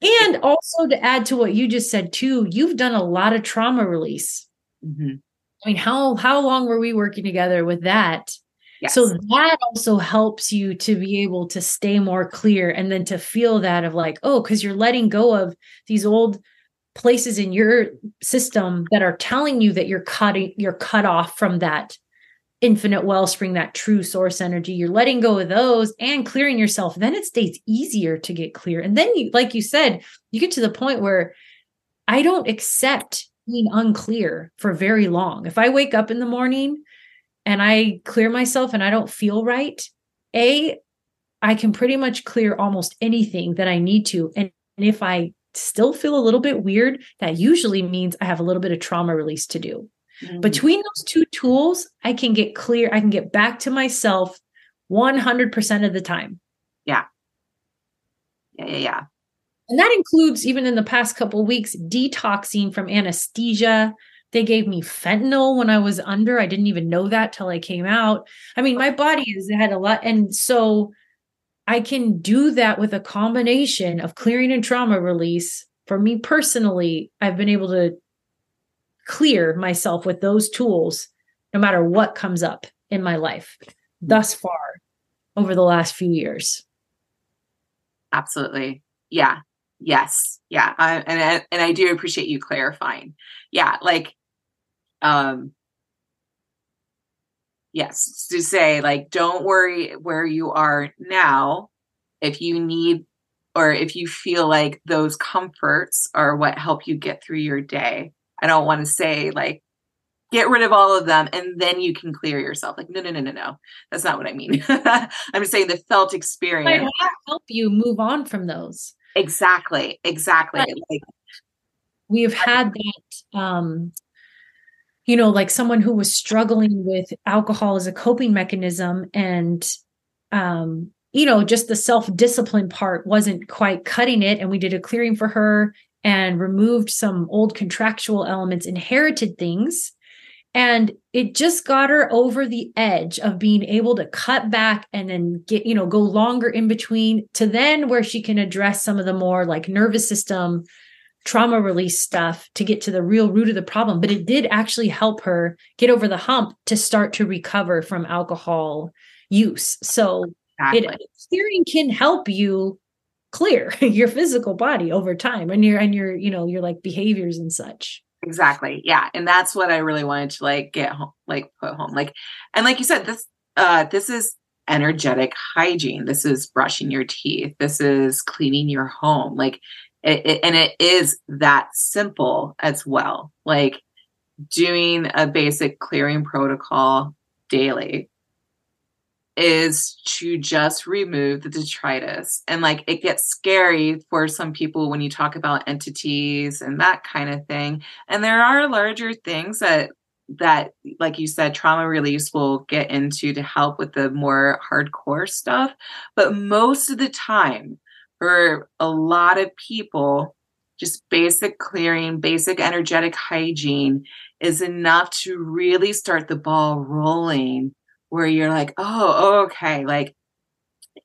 And also to add to what you just said too, you've done a lot of trauma release. Mm-hmm. I mean, how how long were we working together with that? Yes. So that also helps you to be able to stay more clear and then to feel that of like, oh, because you're letting go of these old places in your system that are telling you that you're cutting, you're cut off from that infinite wellspring, that true source energy. You're letting go of those and clearing yourself. Then it stays easier to get clear. And then you, like you said, you get to the point where I don't accept being unclear for very long. If I wake up in the morning and I clear myself and I don't feel right, A, I can pretty much clear almost anything that I need to. And, and if I still feel a little bit weird, that usually means I have a little bit of trauma release to do. Mm-hmm. Between those two tools, I can get clear, I can get back to myself 100% of the time. Yeah. Yeah, yeah, yeah. And that includes even in the past couple weeks detoxing from anesthesia. They gave me fentanyl when I was under. I didn't even know that till I came out. I mean, my body has had a lot and so I can do that with a combination of clearing and trauma release. For me personally, I've been able to clear myself with those tools no matter what comes up in my life thus far over the last few years. Absolutely. Yeah. Yes. Yeah. I, and I, and I do appreciate you clarifying. Yeah. Like, um, yes, to say like, don't worry where you are now. If you need, or if you feel like those comforts are what help you get through your day. I don't want to say like, get rid of all of them and then you can clear yourself. Like, no, no, no, no, no. That's not what I mean. I'm just saying the felt experience. help you move on from those. Exactly. Exactly. Like, we've had that um you know like someone who was struggling with alcohol as a coping mechanism and um you know just the self discipline part wasn't quite cutting it and we did a clearing for her and removed some old contractual elements inherited things and it just got her over the edge of being able to cut back and then get you know go longer in between to then where she can address some of the more like nervous system trauma release stuff to get to the real root of the problem. But it did actually help her get over the hump to start to recover from alcohol use. So exactly. it steering can help you clear your physical body over time and your and your you know your like behaviors and such Exactly. Yeah. And that's what I really wanted to like get home, like put home. Like, and like you said, this, uh, this is energetic hygiene. This is brushing your teeth. This is cleaning your home. Like, it, it, and it is that simple as well. Like doing a basic clearing protocol daily is to just remove the detritus. And like it gets scary for some people when you talk about entities and that kind of thing. And there are larger things that that like you said trauma release will get into to help with the more hardcore stuff but most of the time for a lot of people just basic clearing basic energetic hygiene is enough to really start the ball rolling where you're like, oh, okay, like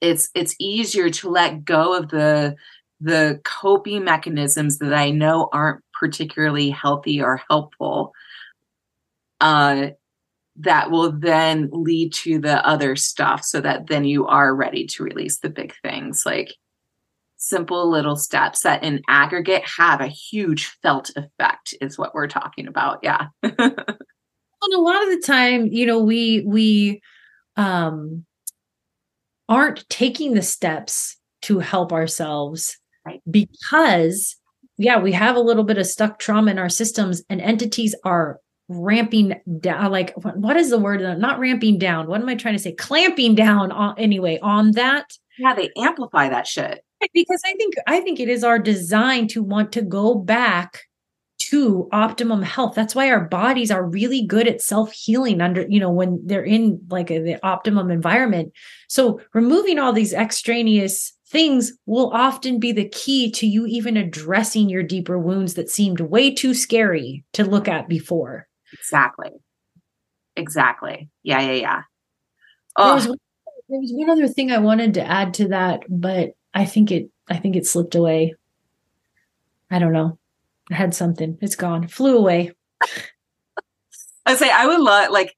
it's it's easier to let go of the the coping mechanisms that I know aren't particularly healthy or helpful. Uh, that will then lead to the other stuff so that then you are ready to release the big things like simple little steps that in aggregate have a huge felt effect is what we're talking about yeah a lot of the time, you know, we we um aren't taking the steps to help ourselves right. because yeah, we have a little bit of stuck trauma in our systems and entities are ramping down like what is the word? Not ramping down. What am i trying to say? Clamping down on anyway on that. Yeah they amplify that shit. Because i think i think it is our design to want to go back to optimum health. That's why our bodies are really good at self healing under, you know, when they're in like a, the optimum environment. So removing all these extraneous things will often be the key to you even addressing your deeper wounds that seemed way too scary to look at before. Exactly. Exactly. Yeah, yeah, yeah. Oh. There was, one, there was one other thing I wanted to add to that, but I think it I think it slipped away. I don't know. I had something. It's gone. Flew away. I say I would love like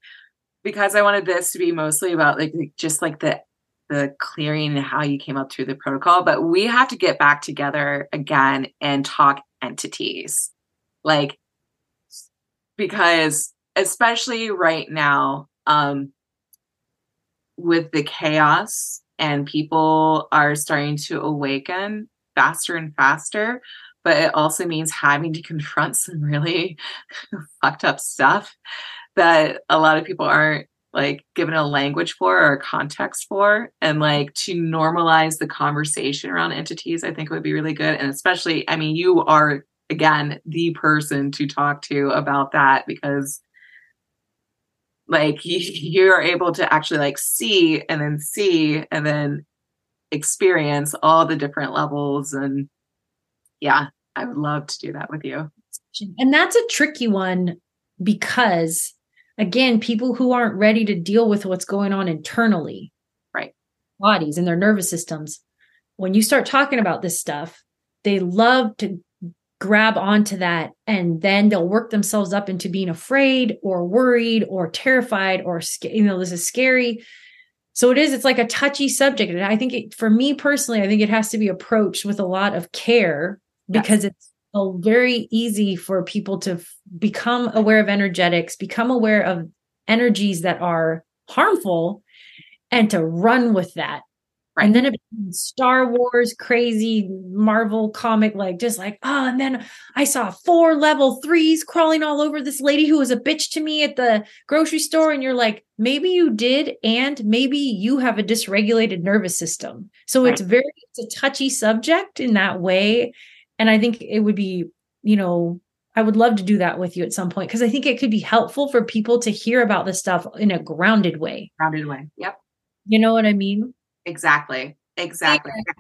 because I wanted this to be mostly about like just like the the clearing and how you came up through the protocol, but we have to get back together again and talk entities. Like because especially right now um with the chaos and people are starting to awaken faster and faster but it also means having to confront some really fucked up stuff that a lot of people aren't like given a language for or a context for. And like to normalize the conversation around entities i think would be really good. And especially i mean you are again the person to talk to about that because like you, you're able to actually like see and then see and then experience all the different levels and yeah i would love to do that with you. And that's a tricky one because again people who aren't ready to deal with what's going on internally. Right. Bodies and their nervous systems. When you start talking about this stuff they love to grab onto that and then they'll work themselves up into being afraid or worried or terrified or you know this is scary. So it is it's like a touchy subject. And i think it, for me personally i think it has to be approached with a lot of care because yes. it's very easy for people to f- become aware of energetics become aware of energies that are harmful and to run with that Right. And then it became Star Wars crazy Marvel comic, like just like, oh, and then I saw four level threes crawling all over this lady who was a bitch to me at the grocery store. And you're like, maybe you did, and maybe you have a dysregulated nervous system. So right. it's very it's a touchy subject in that way. And I think it would be, you know, I would love to do that with you at some point because I think it could be helpful for people to hear about this stuff in a grounded way. Grounded way. Yep. You know what I mean? Exactly. Exactly. Yeah.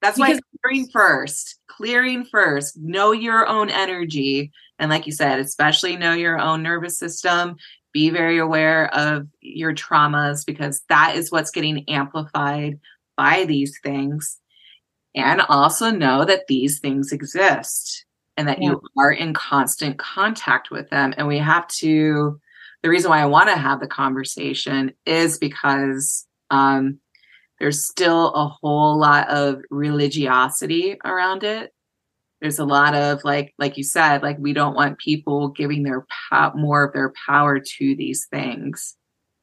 That's because- why clearing first, clearing first, know your own energy. And like you said, especially know your own nervous system. Be very aware of your traumas because that is what's getting amplified by these things. And also know that these things exist and that yeah. you are in constant contact with them. And we have to, the reason why I want to have the conversation is because um, there's still a whole lot of religiosity around it there's a lot of like like you said like we don't want people giving their po- more of their power to these things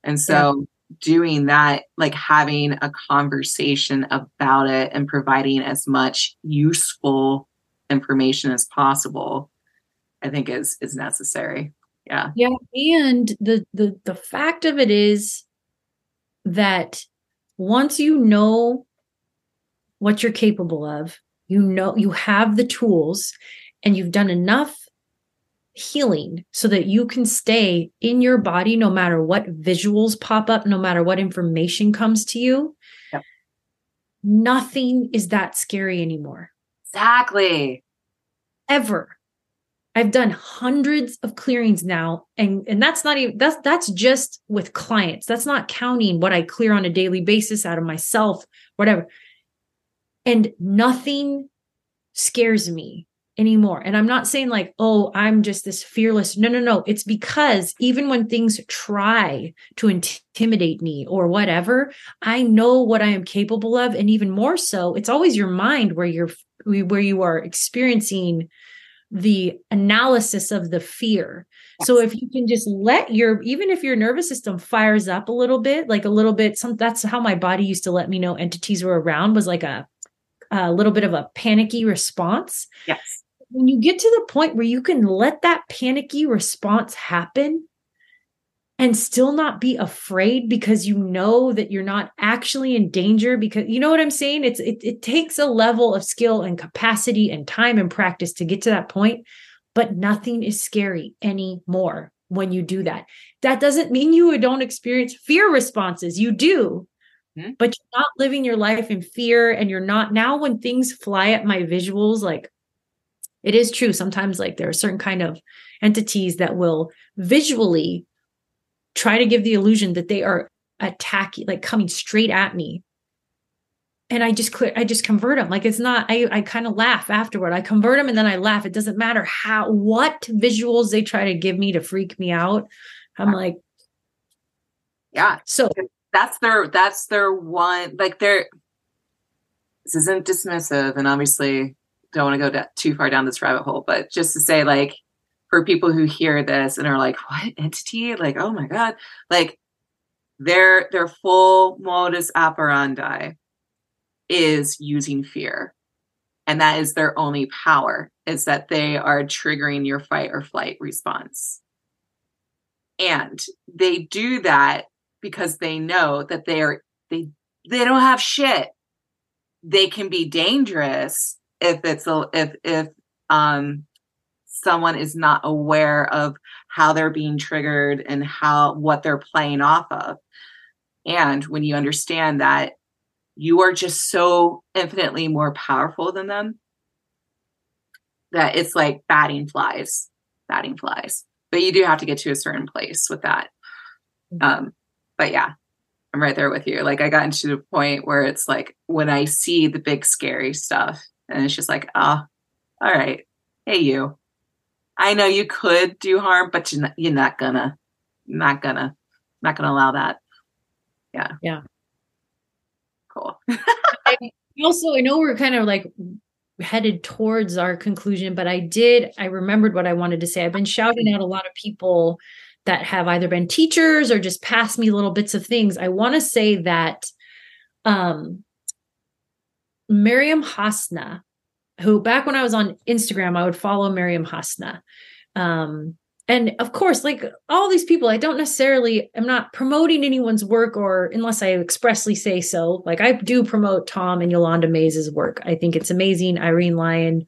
and so. Doing that like having a conversation about it and providing as much useful information as possible i think is is necessary. Yeah. Yeah and the the the fact of it is that once you know what you're capable of, you know, you have the tools and you've done enough healing so that you can stay in your body no matter what visuals pop up, no matter what information comes to you. Yep. Nothing is that scary anymore. Exactly. Ever. I've done hundreds of clearings now and and that's not even that's that's just with clients. That's not counting what I clear on a daily basis out of myself, whatever. And nothing scares me anymore. And I'm not saying like, "Oh, I'm just this fearless." No, no, no. It's because even when things try to intimidate me or whatever, I know what I am capable of and even more so, it's always your mind where you're where you are experiencing the analysis of the fear. Yes. So if you can just let your even if your nervous system fires up a little bit, like a little bit some that's how my body used to let me know entities were around was like a a little bit of a panicky response. Yes. When you get to the point where you can let that panicky response happen, and still not be afraid because you know that you're not actually in danger because you know what i'm saying? It's it, it takes a level of skill and capacity and time and practice to get to that point but nothing is scary anymore when you do that. That doesn't mean you don't experience fear responses. You do mm-hmm. but you're not living your life in fear and you're not now when things fly at my visuals like it is true sometimes like there are certain kind of entities that will visually try to give the illusion that they are attacking, like coming straight at me. And I just clear, I just convert them. Like it's not, I, I kind of laugh afterward. I convert them and then I laugh. It doesn't matter how, what visuals they try to give me to freak me out. I'm like, yeah. So that's their, that's their one, like they're, this isn't dismissive and obviously don't want to go too far down this rabbit hole, but just to say like, for people who hear this and are like, what entity? Like, oh my God. Like their their full modus operandi is using fear. And that is their only power, is that they are triggering your fight or flight response. And they do that because they know that they're they they don't have shit. They can be dangerous if it's a if if um someone is not aware of how they're being triggered and how what they're playing off of. And when you understand that you are just so infinitely more powerful than them, that it's like batting flies, batting flies. But you do have to get to a certain place with that. Mm-hmm. Um, but yeah, I'm right there with you. Like I got into the point where it's like when I see the big scary stuff, and it's just like, oh, all right, hey you, I know you could do harm, but you're not, you're not gonna, not gonna, not gonna allow that. Yeah. Yeah. Cool. also, I know we're kind of like headed towards our conclusion, but I did, I remembered what I wanted to say. I've been shouting out a lot of people that have either been teachers or just passed me little bits of things. I want to say that um, Miriam Hasna, who back when I was on Instagram, I would follow Miriam Hasna. Um, and of course, like all these people, I don't necessarily, I'm not promoting anyone's work or unless I expressly say so. Like I do promote Tom and Yolanda Mays's work. I think it's amazing. Irene Lyon,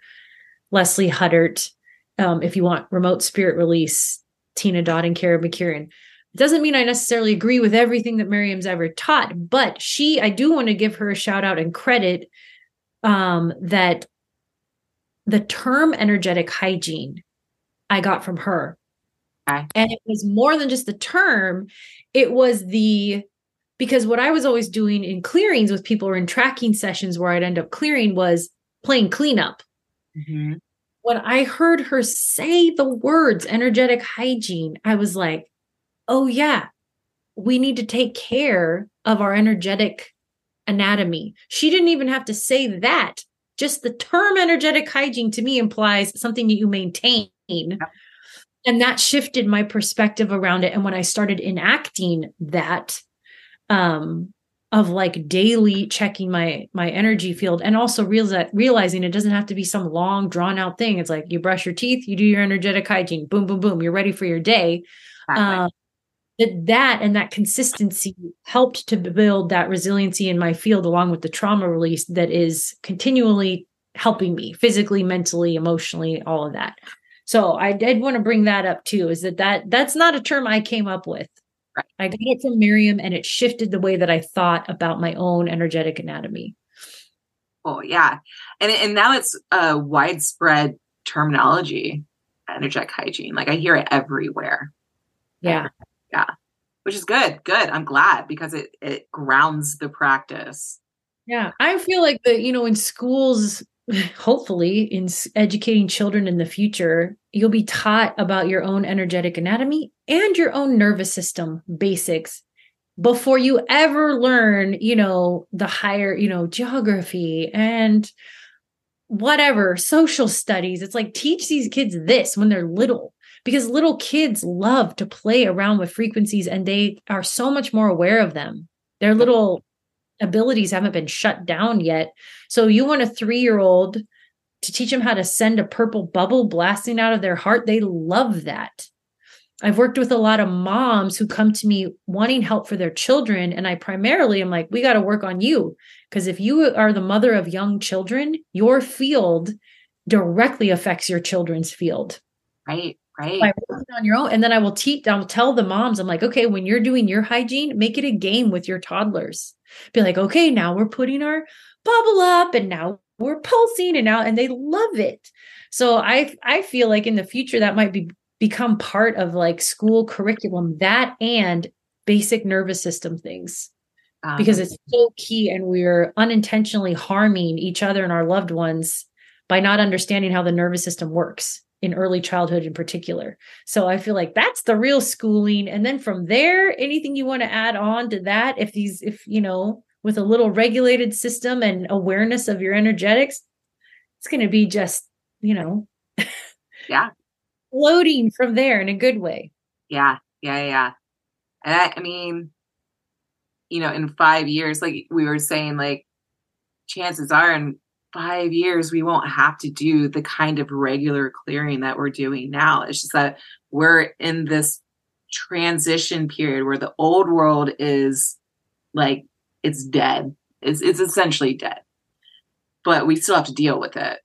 Leslie Huddart. Um, if you want remote spirit release, Tina Dodd and Kara McKeown. It doesn't mean I necessarily agree with everything that Miriam's ever taught, but she, I do want to give her a shout out and credit um, that the term energetic hygiene I got from her. Okay. And it was more than just the term, it was the because what I was always doing in clearings with people or in tracking sessions where I'd end up clearing was playing cleanup. Mm-hmm. When I heard her say the words energetic hygiene, I was like, oh, yeah, we need to take care of our energetic anatomy. She didn't even have to say that. Just the term energetic hygiene to me implies something that you maintain. Yeah and that shifted my perspective around it and when i started enacting that um of like daily checking my my energy field and also real, realizing it doesn't have to be some long drawn out thing it's like you brush your teeth you do your energetic hygiene boom boom boom you're ready for your day exactly. um, that that and that consistency helped to build that resiliency in my field along with the trauma release that is continually helping me physically mentally emotionally all of that so I did want to bring that up too. Is that that that's not a term I came up with. Right. I got it from Miriam, and it shifted the way that I thought about my own energetic anatomy. Oh yeah, and and now it's a widespread terminology, energetic hygiene. Like I hear it everywhere. Yeah, yeah, which is good. Good. I'm glad because it it grounds the practice. Yeah, I feel like the you know in schools hopefully in educating children in the future you'll be taught about your own energetic anatomy and your own nervous system basics before you ever learn you know the higher you know geography and whatever social studies it's like teach these kids this when they're little because little kids love to play around with frequencies and they are so much more aware of them their little abilities haven't been shut down yet. So you want a three year old to teach them how to send a purple bubble blasting out of their heart. They love that. I've worked with a lot of moms who come to me wanting help for their children. And I primarily am like, we got to work on you. Because if you are the mother of young children, your field directly affects your children's field. Right. Right. By working on your own. And then I will teach, I'll tell the moms, I'm like, okay, when you're doing your hygiene, make it a game with your toddlers be like, okay, now we're putting our bubble up and now we're pulsing and now and they love it. So I I feel like in the future that might be become part of like school curriculum that and basic nervous system things. Um, because it's so key and we're unintentionally harming each other and our loved ones by not understanding how the nervous system works in early childhood in particular. So I feel like that's the real schooling. And then from there, anything you want to add on to that, if these, if you know, with a little regulated system and awareness of your energetics, it's going to be just, you know, yeah, floating from there in a good way. Yeah, yeah, yeah. And I, I mean, you know, in five years, like we were saying, like chances are in five years we won't have to do the kind of regular clearing that we're doing now it's just that we're in this transition period where the old world is like it's dead. It's it's essentially dead. But we still have to deal with it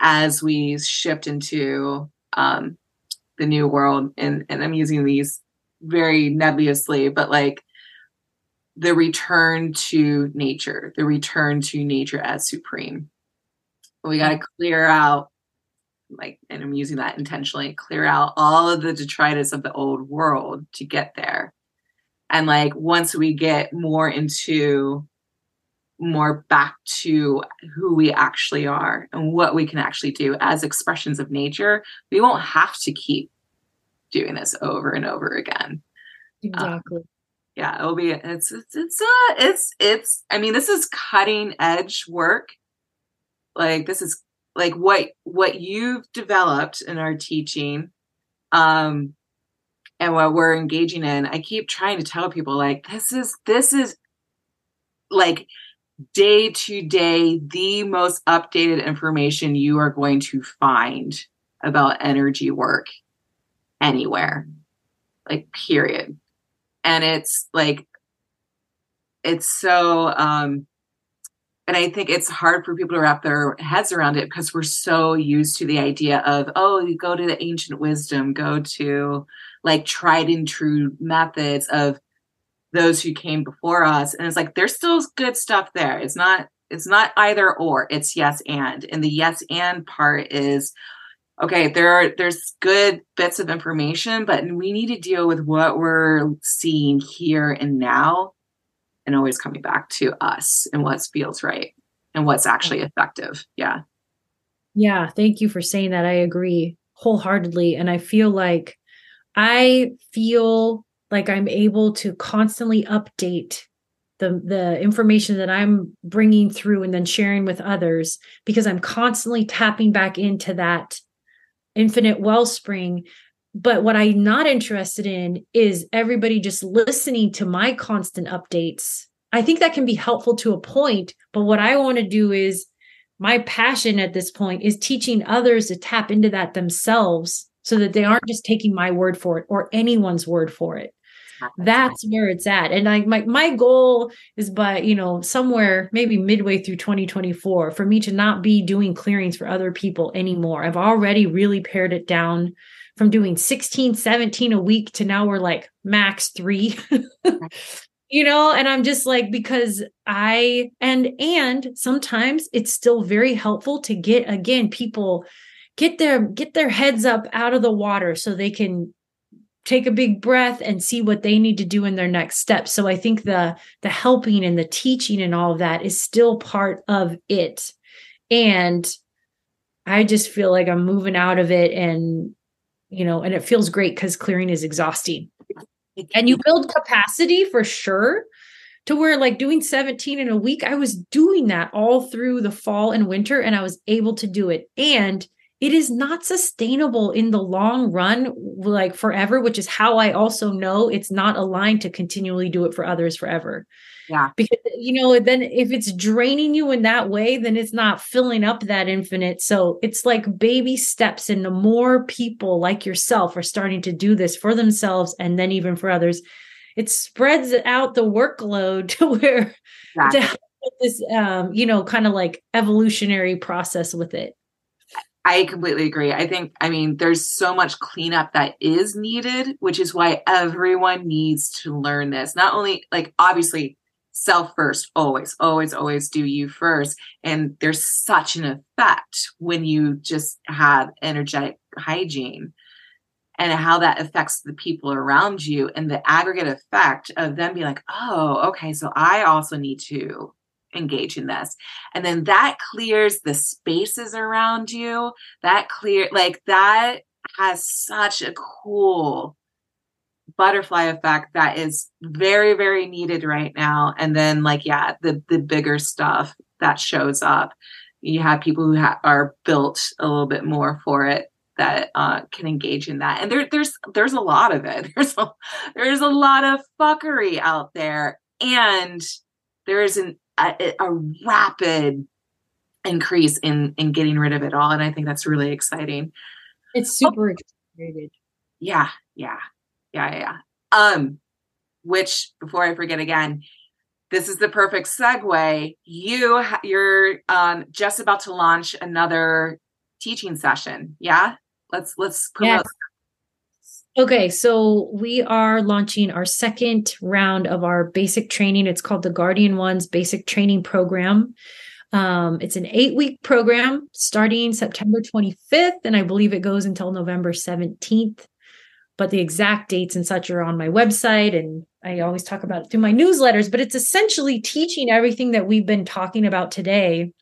as we shift into um the new world and and I'm using these very nebulously, but like the return to nature, the return to nature as supreme. We got to clear out, like, and I'm using that intentionally, clear out all of the detritus of the old world to get there. And like, once we get more into more back to who we actually are and what we can actually do as expressions of nature, we won't have to keep doing this over and over again. Exactly. Um, yeah, it'll be it's it's it's uh it's it's I mean this is cutting edge work. Like this is like what what you've developed in our teaching um and what we're engaging in. I keep trying to tell people like this is this is like day to day the most updated information you are going to find about energy work anywhere. Like period and it's like it's so um and I think it's hard for people to wrap their heads around it because we're so used to the idea of, oh, you go to the ancient wisdom, go to like tried and true methods of those who came before us. And it's like there's still good stuff there. It's not it's not either or, it's yes and. And the yes and part is okay there are there's good bits of information but we need to deal with what we're seeing here and now and always coming back to us and what feels right and what's actually effective. Yeah. Yeah thank you for saying that. I agree wholeheartedly and i feel like i feel like i'm able to constantly update the the information that i'm bringing through and then sharing with others because i'm constantly tapping back into that infinite wellspring. But what i'm not interested in is everybody just listening to my constant updates. I think that can be helpful to a point but what i want to do is my passion at this point is teaching others to tap into that themselves so that they aren't just taking my word for it or anyone's word for it that's where it's at. And like my my goal is by you know somewhere maybe midway through 2024 for me to not be doing clearings for other people anymore. I've already really pared it down from doing 16 17 a week to now we're like max 3 you know and i'm just like because i and and sometimes it's still very helpful to get again people get their get their heads up out of the water so they can take a big breath and see what they need to do in their next step. So i think the the helping and the teaching and all of that is still part of it. And i just feel like i'm moving out of it and you know and it feels great because clearing is exhausting. And you build capacity for sure to where like doing 17 in a week i was doing that all through the fall and winter and i was able to do it. And it is not sustainable in the long run, like forever, which is how I also know it's not aligned to continually do it for others forever. Yeah. Because, you know, then if it's draining you in that way, then it's not filling up that infinite. So it's like baby steps. And the more people like yourself are starting to do this for themselves and then even for others, it spreads out the workload to where exactly. to help with this, um, you know, kind of like evolutionary process with it. I completely agree. I think, I mean, there's so much cleanup that is needed, which is why everyone needs to learn this. Not only, like, obviously, self first, always, always, always do you first. And there's such an effect when you just have energetic hygiene and how that affects the people around you and the aggregate effect of them being like, oh, okay, so I also need to engage in this. And then that clears the spaces around you. That clear like that has such a cool butterfly effect that is very very needed right now. And then like yeah the the bigger stuff that shows up. You have people who ha- are built a little bit more for it that uh, can engage in that. And there, there's there's a lot of it. There's a, there's a lot of fuckery out there. And there is an a, a rapid increase in in getting rid of it all and i think that's really exciting it's super oh, exaggerated yeah yeah Yeah, yeah. Um, which before I forget again, this is the perfect segue. You you're um just about to launch another teaching session. Yeah, let's let's promote. Okay, so we are launching our second round of our basic training. It's called the Guardian Ones Basic Training Program. Um, it's an eight week program starting September 25th, and I believe it goes until November 17th. But the exact dates and such are on my website, and I always talk about it through my newsletters. But it's essentially teaching everything that we've been talking about today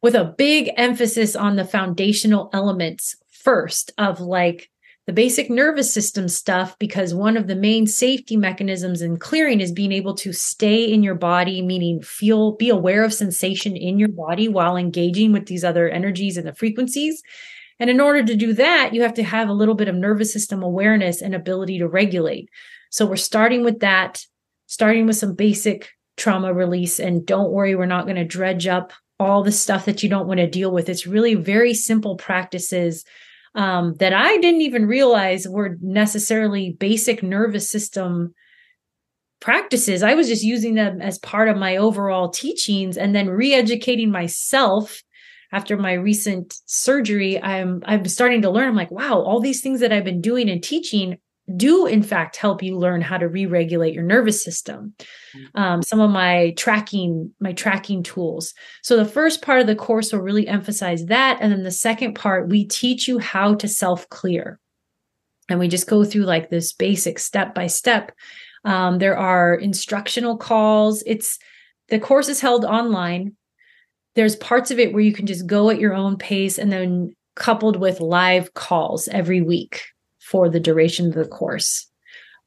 with a big emphasis on the foundational elements first of like the basic nervous system stuff because one of the main safety mechanisms in clearing is being able to stay in your body meaning feel be aware of sensation in your body while engaging with these other energies and the frequencies. And in order to do that you have to have a little bit of nervous system awareness and ability to regulate. So we're starting with that starting with some basic trauma release and don't worry we're not going to dredge up all the stuff that you don't want to deal with. It's really very simple practices um, that I didn't even realize were necessarily basic nervous system practices. I was just using them as part of my overall teachings and then re-educating myself after my recent surgery. I'm I'm starting to learn. I'm like, wow, all these things that I've been doing and teaching do in fact help you learn how to re-regulate your nervous system. Mm. um, some of my tracking my tracking tools. So the first part of the course will really emphasize that and then the second part we teach you how to self clear and we just go through like this basic step by step. Um, there are instructional calls. It's the course is held online. There's parts of it where you can just go at your own pace and then coupled with live calls every week for the duration of the course.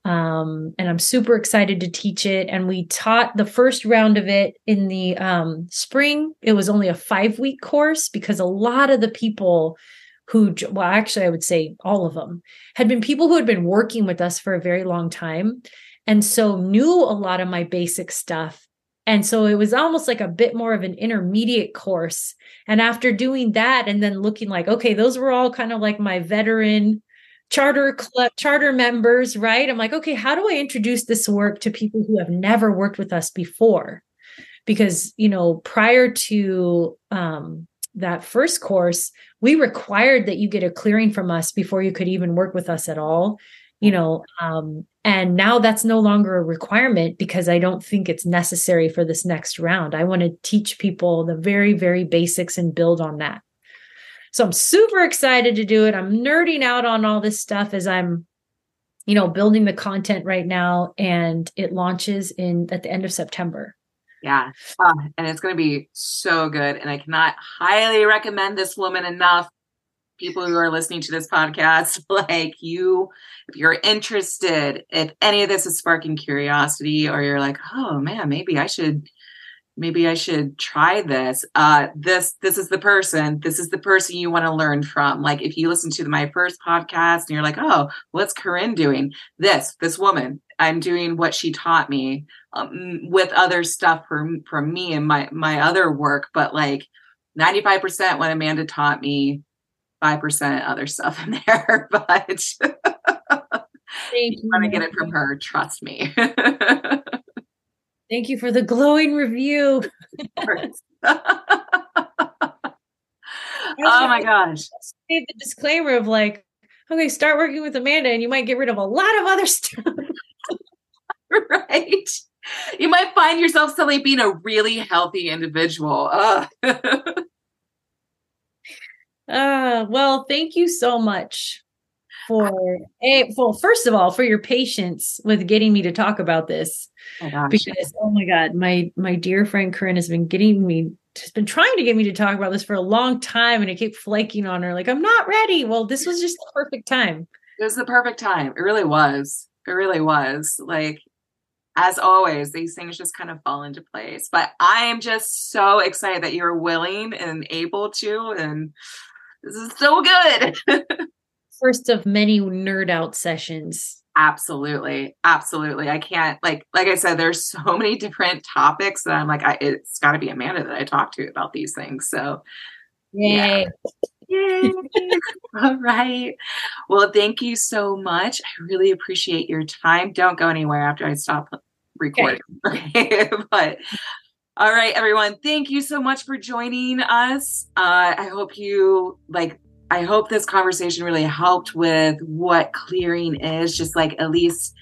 Um, and I'm super excited to teach it. And we taught the first round of it in the um, spring. It was only a five week course because a lot of the people who, well, actually, I would say all of them had been people who had been working with us for a very long time. And so knew a lot of my basic stuff. And so it was almost like a bit more of an intermediate course. And after doing that and then looking like, okay, those were all kind of like my veteran charter club charter members right? I'm like okay how do i introduce this work to people who have never worked with us before? Because you know prior to um, that first course we required that you get a clearing from us before you could even work with us at all you know um, and now that's no longer a requirement because i don't think it's necessary for this next round. I want to teach people the very very basics and build on that so I'm super excited to do it. I'm nerding out on all this stuff as I'm, you know, building the content right now, and it launches in at the end of September. Yeah, uh, and it's going to be so good, and I cannot highly recommend this woman enough. People who are listening to this podcast, like you, if you're interested, if any of this is sparking curiosity, or you're like, oh man, maybe I should maybe I should try this. Uh, this this is the person. This is the person you want to learn from. Like if you listen to my first podcast and you're like, oh, what's Corinne doing? This this woman. I'm doing what she taught me um, with other stuff from from me and my my other work. But like 95% what Amanda taught me, five percent other stuff in there. But you want to get it from her. Trust me. Thank you for the glowing review. oh my gosh. Save The disclaimer of like, okay, start working with Amanda and you might get rid of a lot of other stuff. right. You might find yourself suddenly being a really healthy individual. uh, well, thank you so much for a well, first of all, for your patience with getting me to talk about this. Oh because oh my god, my my dear friend Corinne has been getting me has been trying to get me to talk about this for a long time and I keep flaking on her like I'm not ready. Well, this was just the perfect time. It was the perfect time. It really was. It really was. Like as always, these things just kind of fall into place. But I am just so excited that you're willing and able to and this is so good. First of many nerd out sessions absolutely absolutely i can't like like i said there's so many different topics that i'm like I, it's got to be amanda that i talk to about these things so Yay. yeah Yay. All right. Well, thank you so much. I really appreciate your time. Don't go anywhere after I stop recording. Okay. but all right, everyone. Thank you so much for joining us. Uh, I hope you like I hope this conversation really helped with what clearing is. Just like at least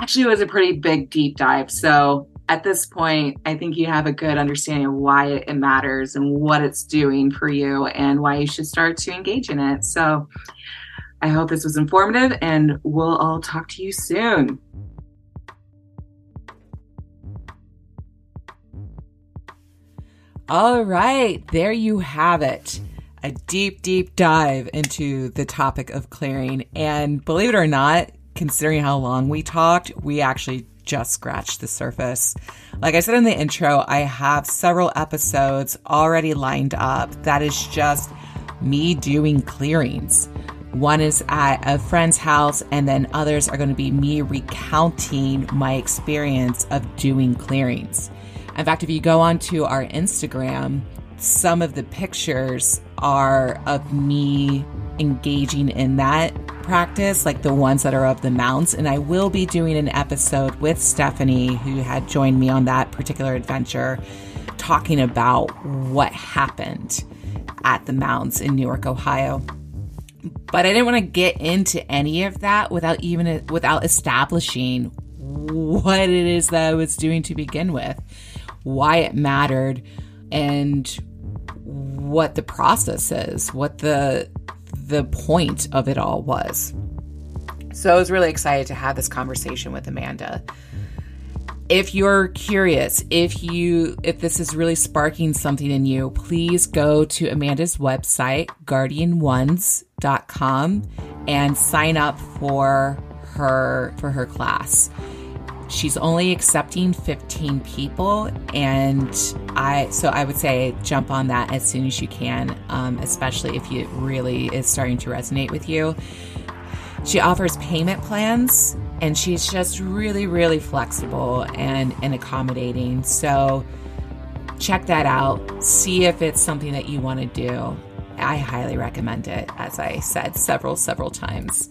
actually it was a pretty big deep dive. So at this point, I think you have a good understanding of why it matters and what it's doing for you and why you should start to engage in it. So I hope this was informative and we'll all talk to you soon. All right, there you have it. A deep, deep dive into the topic of clearing. And believe it or not, considering how long we talked, we actually just scratched the surface. Like I said in the intro, I have several episodes already lined up that is just me doing clearings. One is at a friend's house, and then others are going to be me recounting my experience of doing clearings. In fact, if you go onto our Instagram, some of the pictures are of me engaging in that practice, like the ones that are of the mounts. And I will be doing an episode with Stephanie, who had joined me on that particular adventure, talking about what happened at the mounts in Newark, Ohio. But I didn't want to get into any of that without even without establishing what it is that I was doing to begin with, why it mattered, and what the process is, what the the point of it all was. So I was really excited to have this conversation with Amanda. If you're curious, if you if this is really sparking something in you, please go to Amanda's website, guardianones.com and sign up for her for her class. She's only accepting 15 people, and I so I would say jump on that as soon as you can, um, especially if it really is starting to resonate with you. She offers payment plans, and she's just really, really flexible and and accommodating. So check that out. See if it's something that you want to do. I highly recommend it, as I said several, several times.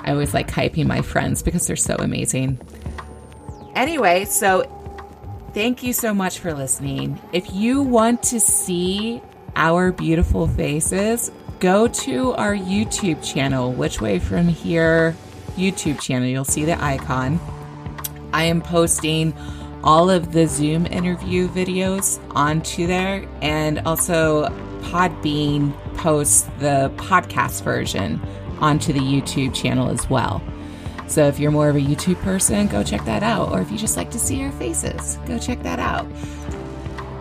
I always like hyping my friends because they're so amazing. Anyway, so thank you so much for listening. If you want to see our beautiful faces, go to our YouTube channel, Which Way From Here YouTube channel. You'll see the icon. I am posting all of the Zoom interview videos onto there, and also Podbean posts the podcast version onto the YouTube channel as well. So if you're more of a YouTube person, go check that out. Or if you just like to see our faces, go check that out.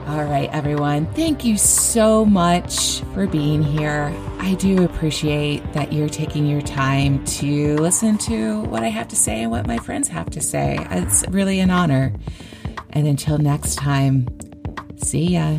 All right, everyone. Thank you so much for being here. I do appreciate that you're taking your time to listen to what I have to say and what my friends have to say. It's really an honor. And until next time, see ya.